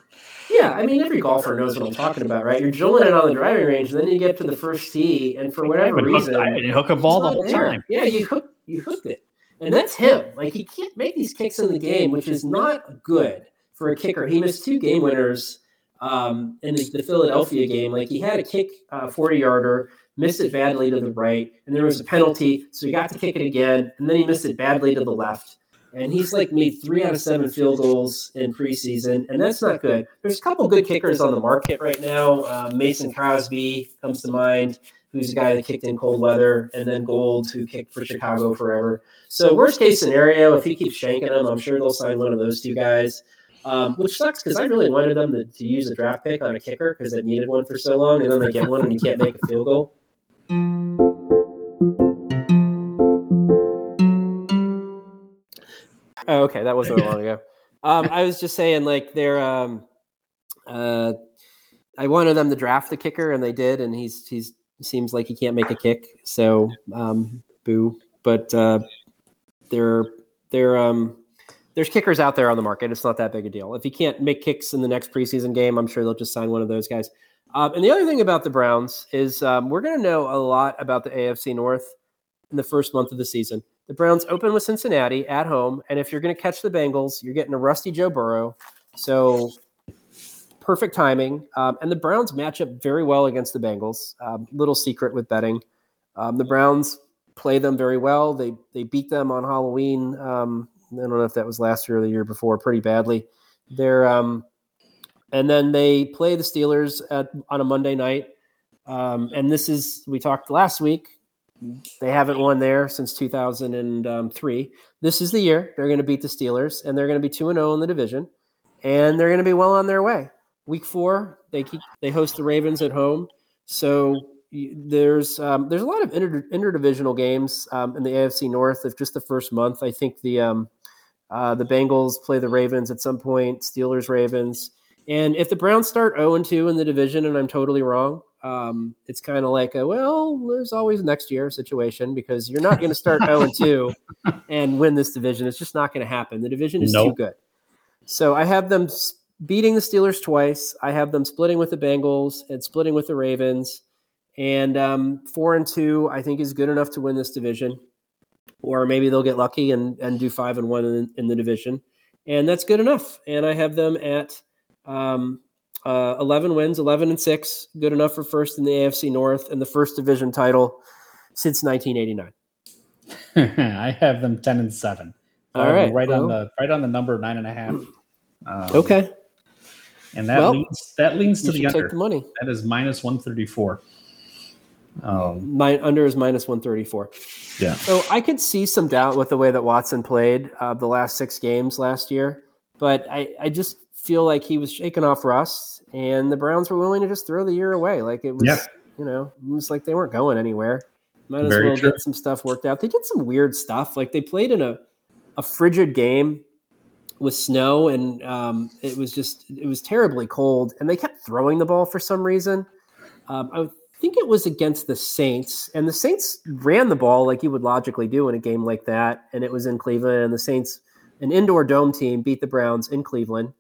Yeah, I mean every golfer knows what I'm talking about, right? You're drilling it on the driving range, and then you get to the first tee, and for whatever hook- reason, I hook a ball the whole there. time. Yeah, you hook you hooked it, and that's him. Like he can't make these kicks in the game, which is not good for a kicker. He missed two game winners um, in the, the Philadelphia game. Like he had a kick, uh, forty yarder, missed it badly to the right, and there was a penalty, so he got to kick it again, and then he missed it badly to the left. And he's like made three out of seven field goals in preseason, and that's not good. There's a couple good kickers on the market right now. Uh, Mason Crosby comes to mind, who's a guy that kicked in cold weather, and then Gould, who kicked for Chicago forever. So worst case scenario, if he keeps shanking them, I'm sure they'll sign one of those two guys. Um, which sucks because I really wanted them to, to use a draft pick on a kicker because they needed one for so long, and then they get one and you can't make a field goal. Oh, okay, that wasn't that long ago. Um, I was just saying, like they're. Um, uh, I wanted them to draft the kicker, and they did, and he's he's seems like he can't make a kick, so um, boo. But uh, they're they're um, there's kickers out there on the market. It's not that big a deal. If he can't make kicks in the next preseason game, I'm sure they'll just sign one of those guys. Um, and the other thing about the Browns is um, we're going to know a lot about the AFC North in the first month of the season. The Browns open with Cincinnati at home, and if you're going to catch the Bengals, you're getting a rusty Joe Burrow. So perfect timing. Um, and the Browns match up very well against the Bengals. Um, little secret with betting. Um, the Browns play them very well. They they beat them on Halloween. I don't know if that was last year or the year before, pretty badly. They're um, and then they play the Steelers at, on a Monday night. Um, and this is we talked last week. They haven't won there since 2003. This is the year they're going to beat the Steelers, and they're going to be two and zero in the division, and they're going to be well on their way. Week four, they keep they host the Ravens at home, so there's um, there's a lot of inter, interdivisional games um, in the AFC North of just the first month. I think the um, uh, the Bengals play the Ravens at some point, Steelers, Ravens, and if the Browns start zero and two in the division, and I'm totally wrong, um, it's kind of like a well, there's always next year situation because you're not going to start 0 and 2 and win this division. It's just not going to happen. The division is too good. So I have them beating the Steelers twice. I have them splitting with the Bengals and splitting with the Ravens. And um, four and two, I think, is good enough to win this division. Or maybe they'll get lucky and, and do five and one in, in the division. And that's good enough. And I have them at um, uh, 11 wins, 11 and 6, good enough for first in the AFC North and the first division title since 1989. I have them ten and seven. All them right, right on the right on the number nine and a half. Um, Okay. and that Well, leads that leans to the under. That is minus one thirty four. Um, My under is minus 134. yeah, So I could see some doubt with the way that Watson played uh, the last six games last year, but I, I just feel like he was shaking off rust, and the Browns were willing to just throw the year away. Like it was, Yeah. you know, it was like they weren't going anywhere. Might as Very well true. get some stuff worked out. They did some weird stuff. Like they played in a, a frigid game with snow, and um, it was just it was terribly cold, and they kept throwing the ball for some reason. Um, I think it was against the Saints, and the Saints ran the ball like you would logically do in a game like that, and it was in Cleveland, and the Saints, an indoor dome team, beat the Browns in Cleveland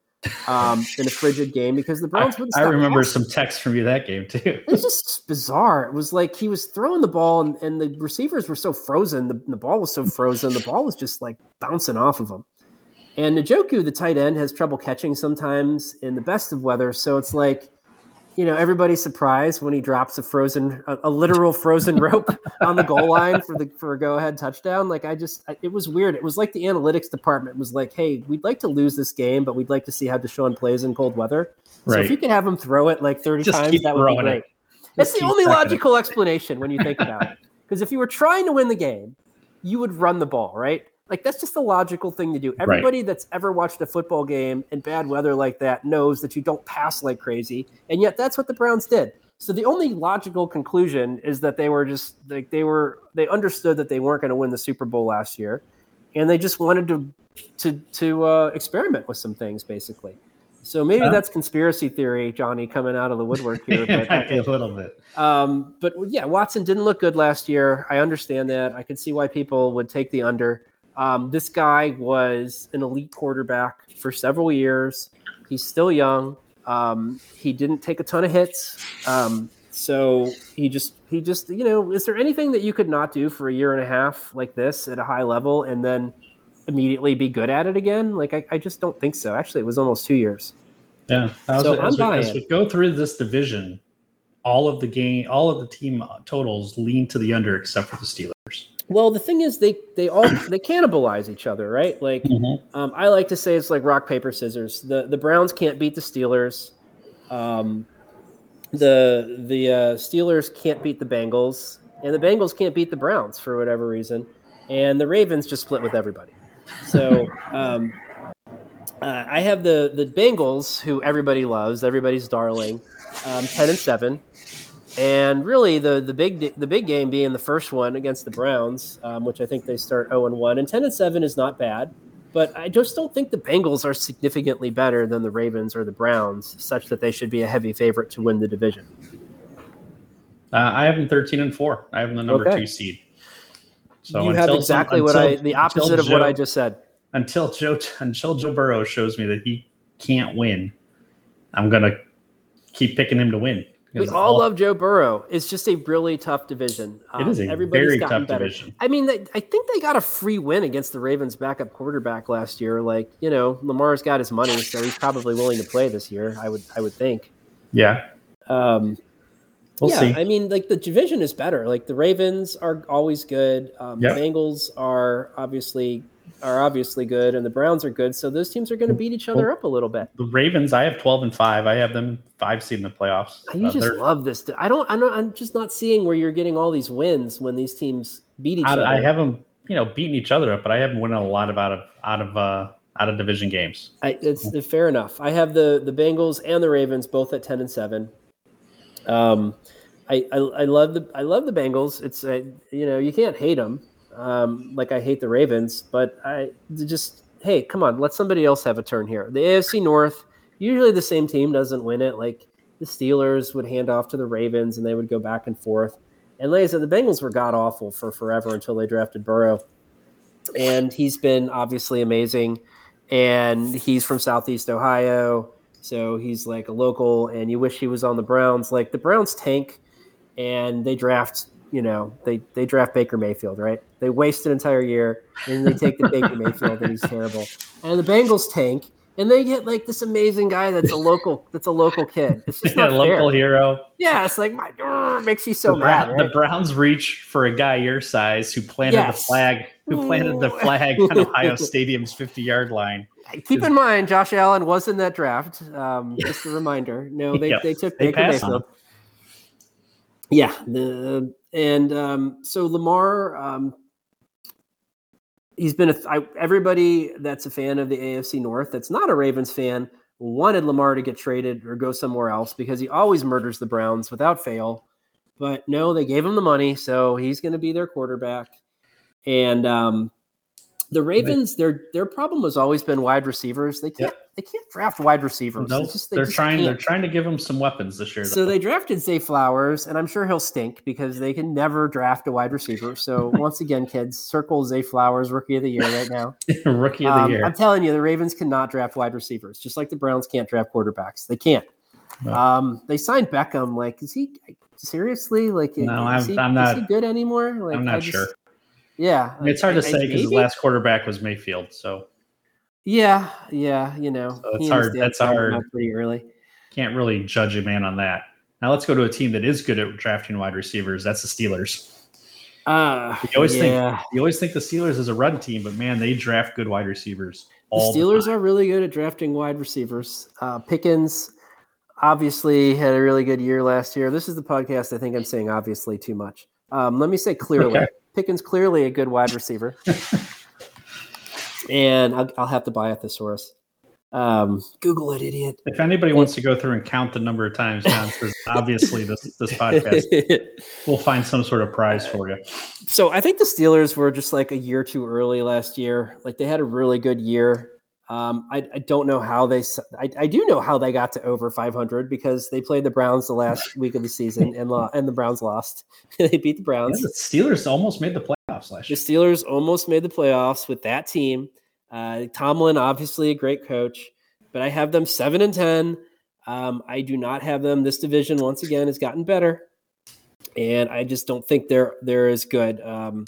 um, in a frigid game because the I, Browns wouldn't I remember passing. some text from you that game too. It was just bizarre. It was like he was throwing the ball, and, and the receivers were so frozen. The, the ball was so frozen. The ball was just like bouncing off of them. And Njoku, the tight end, has trouble catching sometimes in the best of weather. So it's like, you know, everybody's surprised when he drops a frozen, a, a literal frozen rope on the goal line for the for a go ahead touchdown. Like I just, I- it was weird. It was like the analytics department was like, hey, we'd like to lose this game, but we'd like to see how Deshaun plays in cold weather. So if you could have him throw it like thirty Just times, that would be throwing it. great. That's the only chucking it. logical explanation when you think about it. Because if you were trying to win the game, you would run the ball, right? Like that's just the logical thing to do. Everybody that's ever watched a football game in bad weather like that knows that you don't pass like crazy, and yet that's what the Browns did. So the only logical conclusion is that they were just like they were they understood that they weren't going to win the Super Bowl last year, and they just wanted to to to uh, experiment with some things basically. So maybe Huh? that's conspiracy theory, Johnny, coming out of the woodwork here. But a little bit. um, but yeah, Watson didn't look good last year. I understand that. I can see why people would take the under. Um, this guy was an elite quarterback for several years. He's still young. Um, he didn't take a ton of hits. Um, so he just he just you know is there anything that you could not do for a year and a half like this at a high level and then immediately be good at it again? Like I, I just don't think so. Actually, it was almost two years. Yeah. As, So as, we, buying as we go through this division, all of the game, all of the team totals lean to the under, except for the Steelers. Well, the thing is, they they all they cannibalize each other, right? Like Um, I like to say it's like rock paper scissors. The the Browns can't beat the Steelers. Um, the the uh, Steelers can't beat the Bengals, and the Bengals can't beat the Browns for whatever reason, and the Ravens just split with everybody. So um, uh, I have the the Bengals, who everybody loves, everybody's darling, um, ten and seven. And really, the the big the big game being the first one against the Browns, um, which I think they start zero and one, and ten and seven is not bad, but I just don't think the Bengals are significantly better than the Ravens or the Browns, such that they should be a heavy favorite to win the division. Uh, I have them 13 and 4. I have them the number Okay. two seed. So you have until some- exactly what I the opposite of what I just said. until Joe until Joe Burrow shows me that he can't win, I'm gonna keep picking him to win. We Because all love Joe Burrow. It's just a really tough division. It is a Um, everybody's very tough better. division. I mean, they, I think they got a free win against the Ravens' backup quarterback last year. Like, you know, Lamar's got his money, so he's probably willing to play this year. I would, I would think. Yeah, Um, we'll yeah, see. I mean, like the division is better. Like the Ravens are always good. Um, Yep. The Bengals are obviously are obviously good, and the Browns are good. So those teams are going to beat each other up a little bit. the Ravens, I have 12 and 5. I have them five seed in the playoffs. You Uh, just they're- love this. I don't. I'm not. I'm just not seeing where you're getting all these wins when these teams beat each I, other. I have them, you know, beating each other up, but I have them winning a lot of out of out of uh, out of division games. I, it's fair enough. I have the the Bengals and the Ravens both at ten and seven. Um, I, I I love the I love the Bengals. It's uh, you know you can't hate them. Um, like I hate the Ravens, but I just hey come on let somebody else have a turn here. The AFC North usually the same team doesn't win it. Like the Steelers would hand off to the Ravens and they would go back and forth. And like I said, the Bengals were god awful for forever until they drafted Burrow, and he's been obviously amazing and he's from Southeast Ohio. So he's like a local, and you wish he was on the Browns. Like the Browns tank, and they draft, you know, they they draft Baker Mayfield, right? They waste an entire year, and they take the Baker Mayfield, and he's terrible. And the Bengals tank, and they get like this amazing guy that's a local, that's a local kid. It's just Yeah, not local fair. hero. Yeah, it's like my it makes you so the, mad. Brown- right? the Browns reach for a guy your size who planted Yes. the flag, who planted the flag on Ohio Stadium's 50 yard line. Keep in mind, Josh Allen was in that draft. Um, just a reminder. No, they, Yeah, they took they Baker Mayfield. Yeah, the and um, so Lamar, um, he's been a I, everybody that's a fan of the AFC North that's not a Ravens fan wanted Lamar to get traded or go somewhere else because he always murders the Browns without fail. But no, they gave him the money, so he's going to be their quarterback. And um, the Ravens, their their problem has always been wide receivers. They can't they can't draft wide receivers. No, It's just- they they're just trying. They're trying to give him some weapons this year. So they drafted Zay Flowers, and I'm sure he'll stink because they can never draft a wide receiver. So once again, kids, circle Zay Flowers, rookie of the year right now. rookie of the Um, year. I'm telling you, the Ravens cannot draft wide receivers, just like the Browns can't draft quarterbacks. They can't. No. Um, they signed Beckham. Like, is he seriously like? No, is I'm- he, I'm Is he good anymore? Like, I'm not just- sure. Yeah, it's hard to I- say because the last quarterback was Mayfield. So Yeah, yeah, you know, So it's he and his hard- that's hard. pretty early. can't really judge a man on that. Now let's go to a team that is good at drafting wide receivers. That's the Steelers. Uh, You always think you always think the Steelers is a run team, but man, they draft good wide receivers. The Steelers time. are really good at drafting wide receivers. Uh, Pickens obviously had a really good year last year. This is the podcast. I think I'm saying obviously too much. Um, let me say clearly, Okay. Pickens clearly a good wide receiver. and I'll, I'll have to buy a thesaurus. Um, Google it, idiot. If anybody wants to go through and count the number of times Jon says, obviously this this podcast, we'll find some sort of prize for you. so I think the Steelers were just like a year too early last year. Like they had a really good year. Um, I, I don't know how they. I, I, do know how they got to over 500 because they played the Browns the last week of the season and lo- and the Browns lost. they beat the Yeah, Browns. the Steelers almost made the playoffs The. Steelers almost made the playoffs with that team. Uh, Tomlin, obviously a great coach, but I have them seven and ten. Um, I do not have them. This division once again has gotten better, and I just don't think they're they're as good. Um,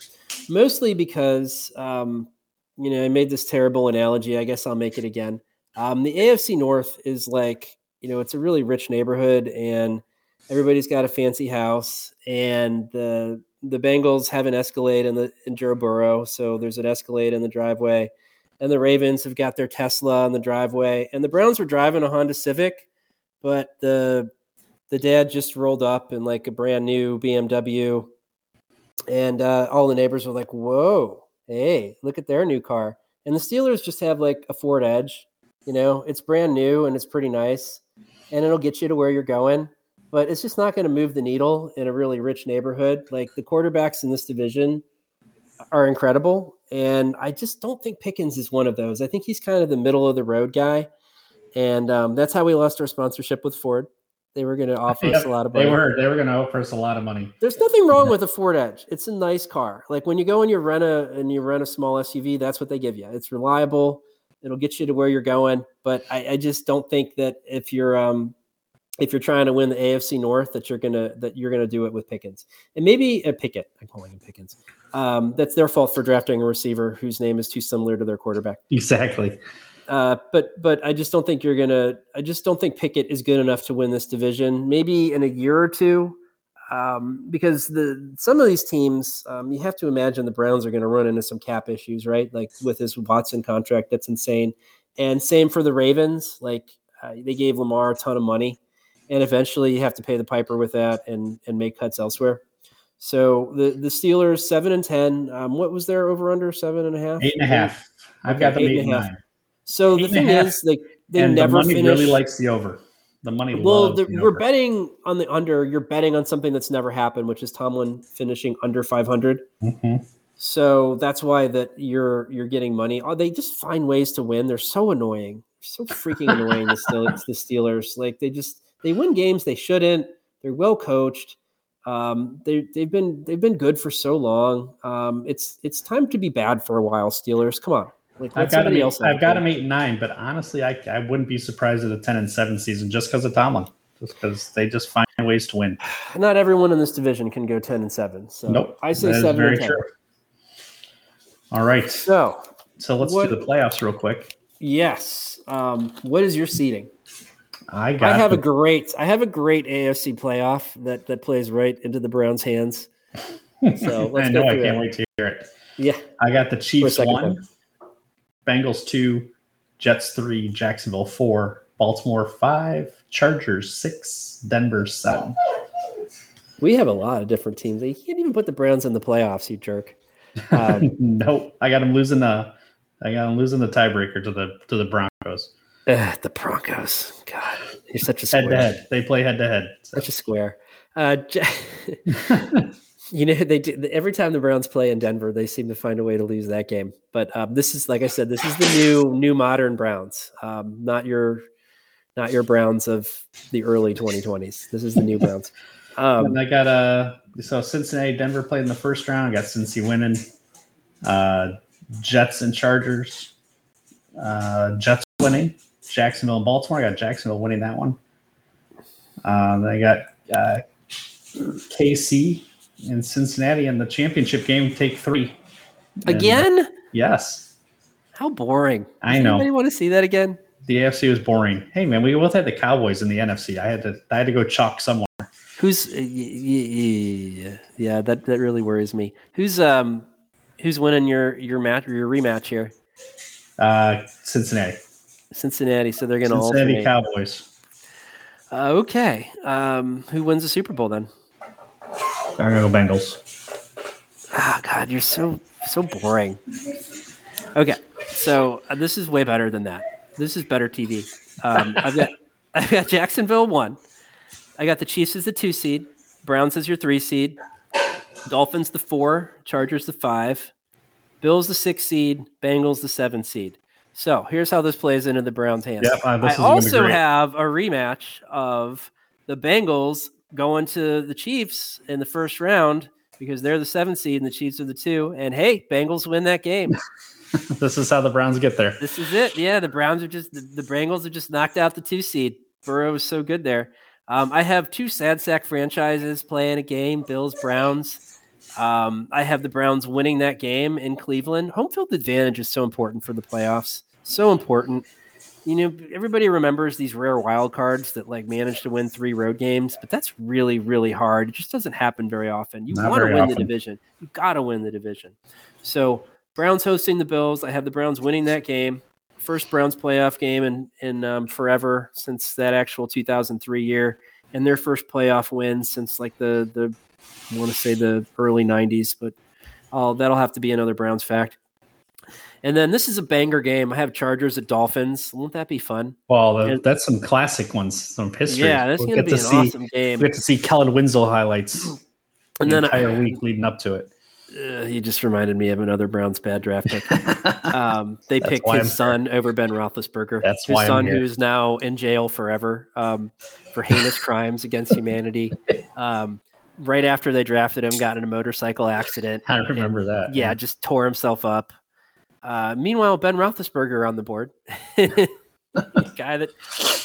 mostly because um, you know I made this terrible analogy. I guess I'll make it again. Um, the AFC North is like you know it's a really rich neighborhood, and everybody's got a fancy house, and the the Bengals have an Escalade in the in Joe Burrow, so there's an Escalade in the driveway, and the Ravens have got their Tesla in the driveway, and the Browns were driving a Honda Civic, but the the dad just rolled up in like a brand new BMW, and uh, all the neighbors were like, "Whoa, hey, look at their new car!" And the Steelers just have like a Ford Edge, you know, it's brand new and it's pretty nice, and it'll get you to where you're going but it's just not going to move the needle in a really rich neighborhood. Like the quarterbacks in this division are incredible, and I just don't think Pickens is one of those. I think he's kind of the middle of the road guy, and um, that's how we lost our sponsorship with Ford. They were going to offer us a lot of money. They were they were going to offer us a lot of money. There's nothing wrong with a Ford Edge. It's a nice car. Like when you go and you rent a and you rent a small SUV, that's what they give you. It's reliable. It'll get you to where you're going. But I, I just don't think that if you're um if you're trying to win the AFC North, that you're gonna that you're gonna do it with Pickens and maybe a Pickett. I'm calling him Pickens. Um, that's their fault for drafting a receiver whose name is too similar to their quarterback. Exactly. Uh, but but I just don't think you're gonna. I just don't think Pickett is good enough to win this division. Maybe in a year or two, um, because the some of these teams, um, you have to imagine the Browns are going to run into some cap issues, right? Like with this Watson contract, that's insane. And same for the Ravens. Like uh, they gave Lamar a ton of money, and eventually you have to pay the piper with that and and make cuts elsewhere. So the the Steelers seven and ten. Um, what was their over under seven and a half? Eight and a half. I've got them eight eight and a half. nine. So the Eight a thing is, like they and never the money finish. really likes the over. The money well, loves the, the we're over. betting on the under. You're betting on something that's never happened, which is Tomlin finishing under 500. Mhm. So that's why that you're you're getting money. Oh, they just find ways to win. They're so annoying. so freaking annoying. The Steelers, the Steelers, like they just they win games they shouldn't. They're well coached. Um, they they've been they've been good for so long. Um, it's it's time to be bad for a while. Steelers, come on. Like I've got them. else. I've got go. them eight and nine, but honestly, I, I wouldn't be surprised at a ten and seven season just because of Tomlin, just because they just find ways to win. Not everyone in this division can go ten and seven. So nope, I say seven very and ten. true. All right, So so let's what- do the playoffs real quick. yes, um, what is your seating? I got. I have a great, I have a great AFC playoff that that plays right into the Browns' hands. So let's I go know. I can't that. wait to hear it. Yeah, I got the Chiefs one, Bengals two, Jets three, Jacksonville four, Baltimore five, Chargers six, Denver seven. we have a lot of different teams. You can't even put the Browns in the playoffs, you jerk. Um, nope, I got them losing the. I got them losing the tiebreaker to the to the Broncos. Ugh, the Broncos. God, you're such a head to head. they play head to head. Such a square. Uh, you know they do every time the Browns play in Denver, they seem to find a way to lose that game. But um, this is like I said, this is the new new modern Browns, um, not your not your Browns of the early 2020s. This is the new Browns. Um, and I got uh so Cincinnati, Denver played in the first round. I got Cincy winning. Uh, Jets and Chargers. Uh, Jets winning. Jacksonville and Baltimore. I got Jacksonville winning that one. Uh, then I got uh, KC and Cincinnati in the championship game. Take three And- again, yes, how boring. I Does know. Anybody want to see that again? the AFC was boring. Hey man, we both had the Cowboys in the NFC. I had to I had to go chalk somewhere. Who's uh, y- y- y- yeah? That that really worries me. Who's um who's winning your your match your rematch here? Uh, Cincinnati. Cincinnati. So they're going to Cincinnati alternate. Cowboys. Uh, okay. Um, who wins the Super Bowl then? I'm gonna go Bengals. Ah, God, you're so so boring. Okay, So uh, this is way better than that. This is better TV. Um, I've got I've got Jacksonville one. I got the Chiefs as the two seed, Browns as your three seed, Dolphins the four, Chargers the five, Bills the six seed, Bengals the seven seed. So here's how this plays into the Browns' hands. Yep, uh, I is gonna be also have a rematch of the Bengals going to the Chiefs in the first round because they're the seven seed and the Chiefs are the two. And hey, Bengals win that game. this is how the Browns get there. This is it. Yeah, the Browns are just the, the Bengals have just knocked out the two seed. Burrow is so good there. Um, I have two sad sack franchises playing a game: Bills, Browns. Um, I have the Browns winning that game in Cleveland. Home field advantage is so important for the playoffs. So important. You know, everybody remembers these rare wild cards that like manage to win three road games, but that's really, really hard. It just doesn't happen very often. You want to win the division. You got to win the division. So Browns hosting the Bills. I have the Browns winning that game. First Browns playoff game in in um, forever since that actual 2003 year, and their first playoff win since like the the I want to say the early 90s, but oh, that'll have to be another Browns fact. And then this is a banger game. I have Chargers at Dolphins. Won't that be fun? Well, And- that's some classic ones, some history. Yeah, that's We'll going to be an see, awesome game. We get to see Kellen Winslow highlights And the then entire week leading up to it. uh, he just reminded me of another Browns bad draft pick. Um, they picked his I'm son over Ben Roethlisberger. That's his son, who's now in jail forever um, for heinous crimes against humanity. Um, right after they drafted him, got in a motorcycle accident. I remember that. Yeah, just tore himself up. Uh, meanwhile, Ben Roethlisberger on the board, the guy that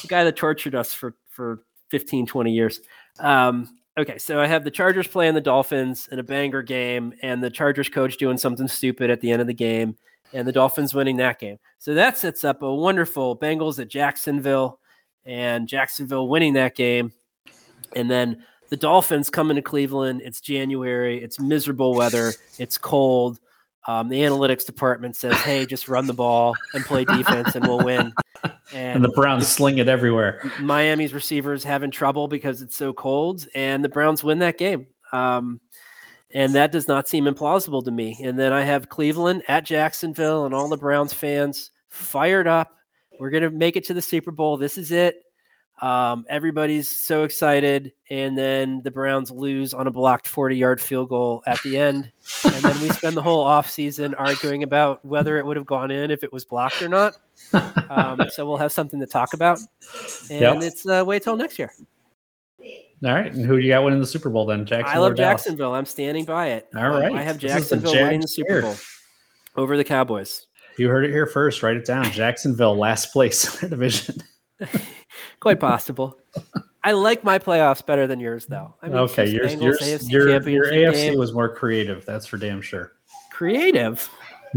the guy that tortured us for for 15, 20 years. Um, okay, so I have the Chargers playing the Dolphins in a banger game, and the Chargers coach doing something stupid at the end of the game, and the Dolphins winning that game. So that sets up a wonderful Bengals at Jacksonville, and Jacksonville winning that game, and then the Dolphins coming to Cleveland. It's January. It's miserable weather. It's cold. Um, the analytics department says, "Hey, just run the ball and play defense, and we'll win." And the Browns sling it everywhere. Miami's receivers having trouble because it's so cold, and the Browns win that game. Um, and that does not seem implausible to me. And then I have Cleveland at Jacksonville, and all the Browns fans fired up. We're gonna make it to the Super Bowl. This is it. Um, everybody's so excited, and then the Browns lose on a blocked 40-yard field goal at the end, and then we spend the whole offseason arguing about whether it would have gone in if it was blocked or not. Um, so we'll have something to talk about, and Yep. it's uh, wait till next year. All right. And who do you got winning the Super Bowl then? Jacksonville. I love Jacksonville. I'm standing by it. All right. Um. I have Jacksonville winning the Super. Bowl over the Cowboys. You heard it here first. Write it down. Jacksonville, last place in their division. Quite possible. I like my playoffs better than yours, though. I mean, okay, yours, yours, AFC your, your AFC game. was more creative. That's for damn sure. creative.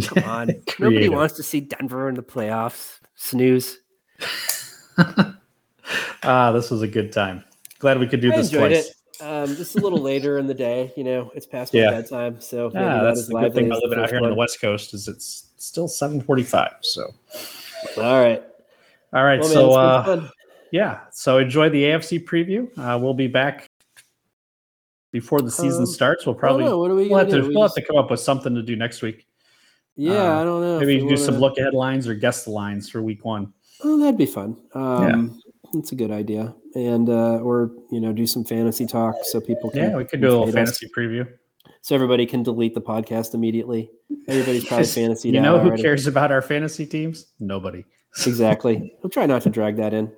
Come on, nobody wants to see Denver in the playoffs. Snooze. Ah, this was a good time. Glad we could do I this enjoyed twice. it. Um, just a little later in the day, you know, it's past my Yeah. bedtime, so Yeah, that's the good thing about living out here on the. West Coast is it's still 745. So All right. All right. Well, man, so uh yeah. So enjoy the AFC preview. Uh we'll be back before the season Um, starts. We'll probably. What are we we'll have to? We we'll just- have to come up with something to do next week. yeah, uh, I don't know. Maybe do some wanna- look ahead lines or guess the lines for week one. Oh, that'd be fun. Um, That's a good idea. And uh, or you know, do some fantasy talk so people can. Yeah, we could do a little fade us. fantasy preview. So everybody can delete the podcast immediately. Everybody's probably fantasy. You know who cares about our fantasy teams? Nobody. Exactly. We'll try not to drag that in.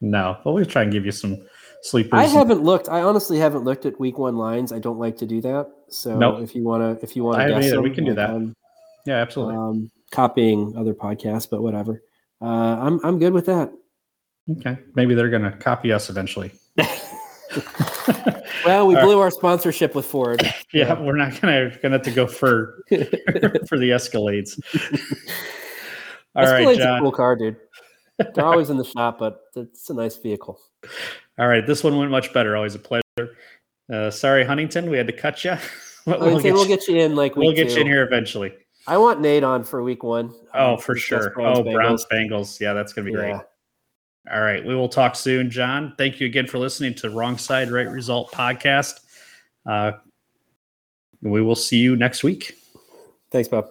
No, but we'll try and give you some sleepers. I haven't looked. I honestly haven't looked at week one lines. I don't like to do that. So Nope. if you want to, if you want I to guess either. We can do that. I'm, yeah, absolutely. um, copying other podcasts, but whatever. Uh, I'm I'm good with that. okay, maybe they're gonna copy us eventually. Well, we blew our sponsorship with Ford. yeah, we're not gonna gonna have to go for for the Escalades. All right, Escalade's a cool car, dude. They're always in the shop, but it's a nice vehicle. All right, this one went much better. Always a pleasure. Uh, sorry, Huntington, we had to cut you. I mean, say we'll get you in like week we'll get two. you in here eventually. I want Nate on for week one. Oh, um, for sure. Browns, oh, Bengals. Browns Bengals. Yeah, that's gonna be great. Yeah. All right. We will talk soon, Jon. Thank you again for listening to Wrong Side Right Result podcast. Uh, we will see you next week. Thanks, Bob.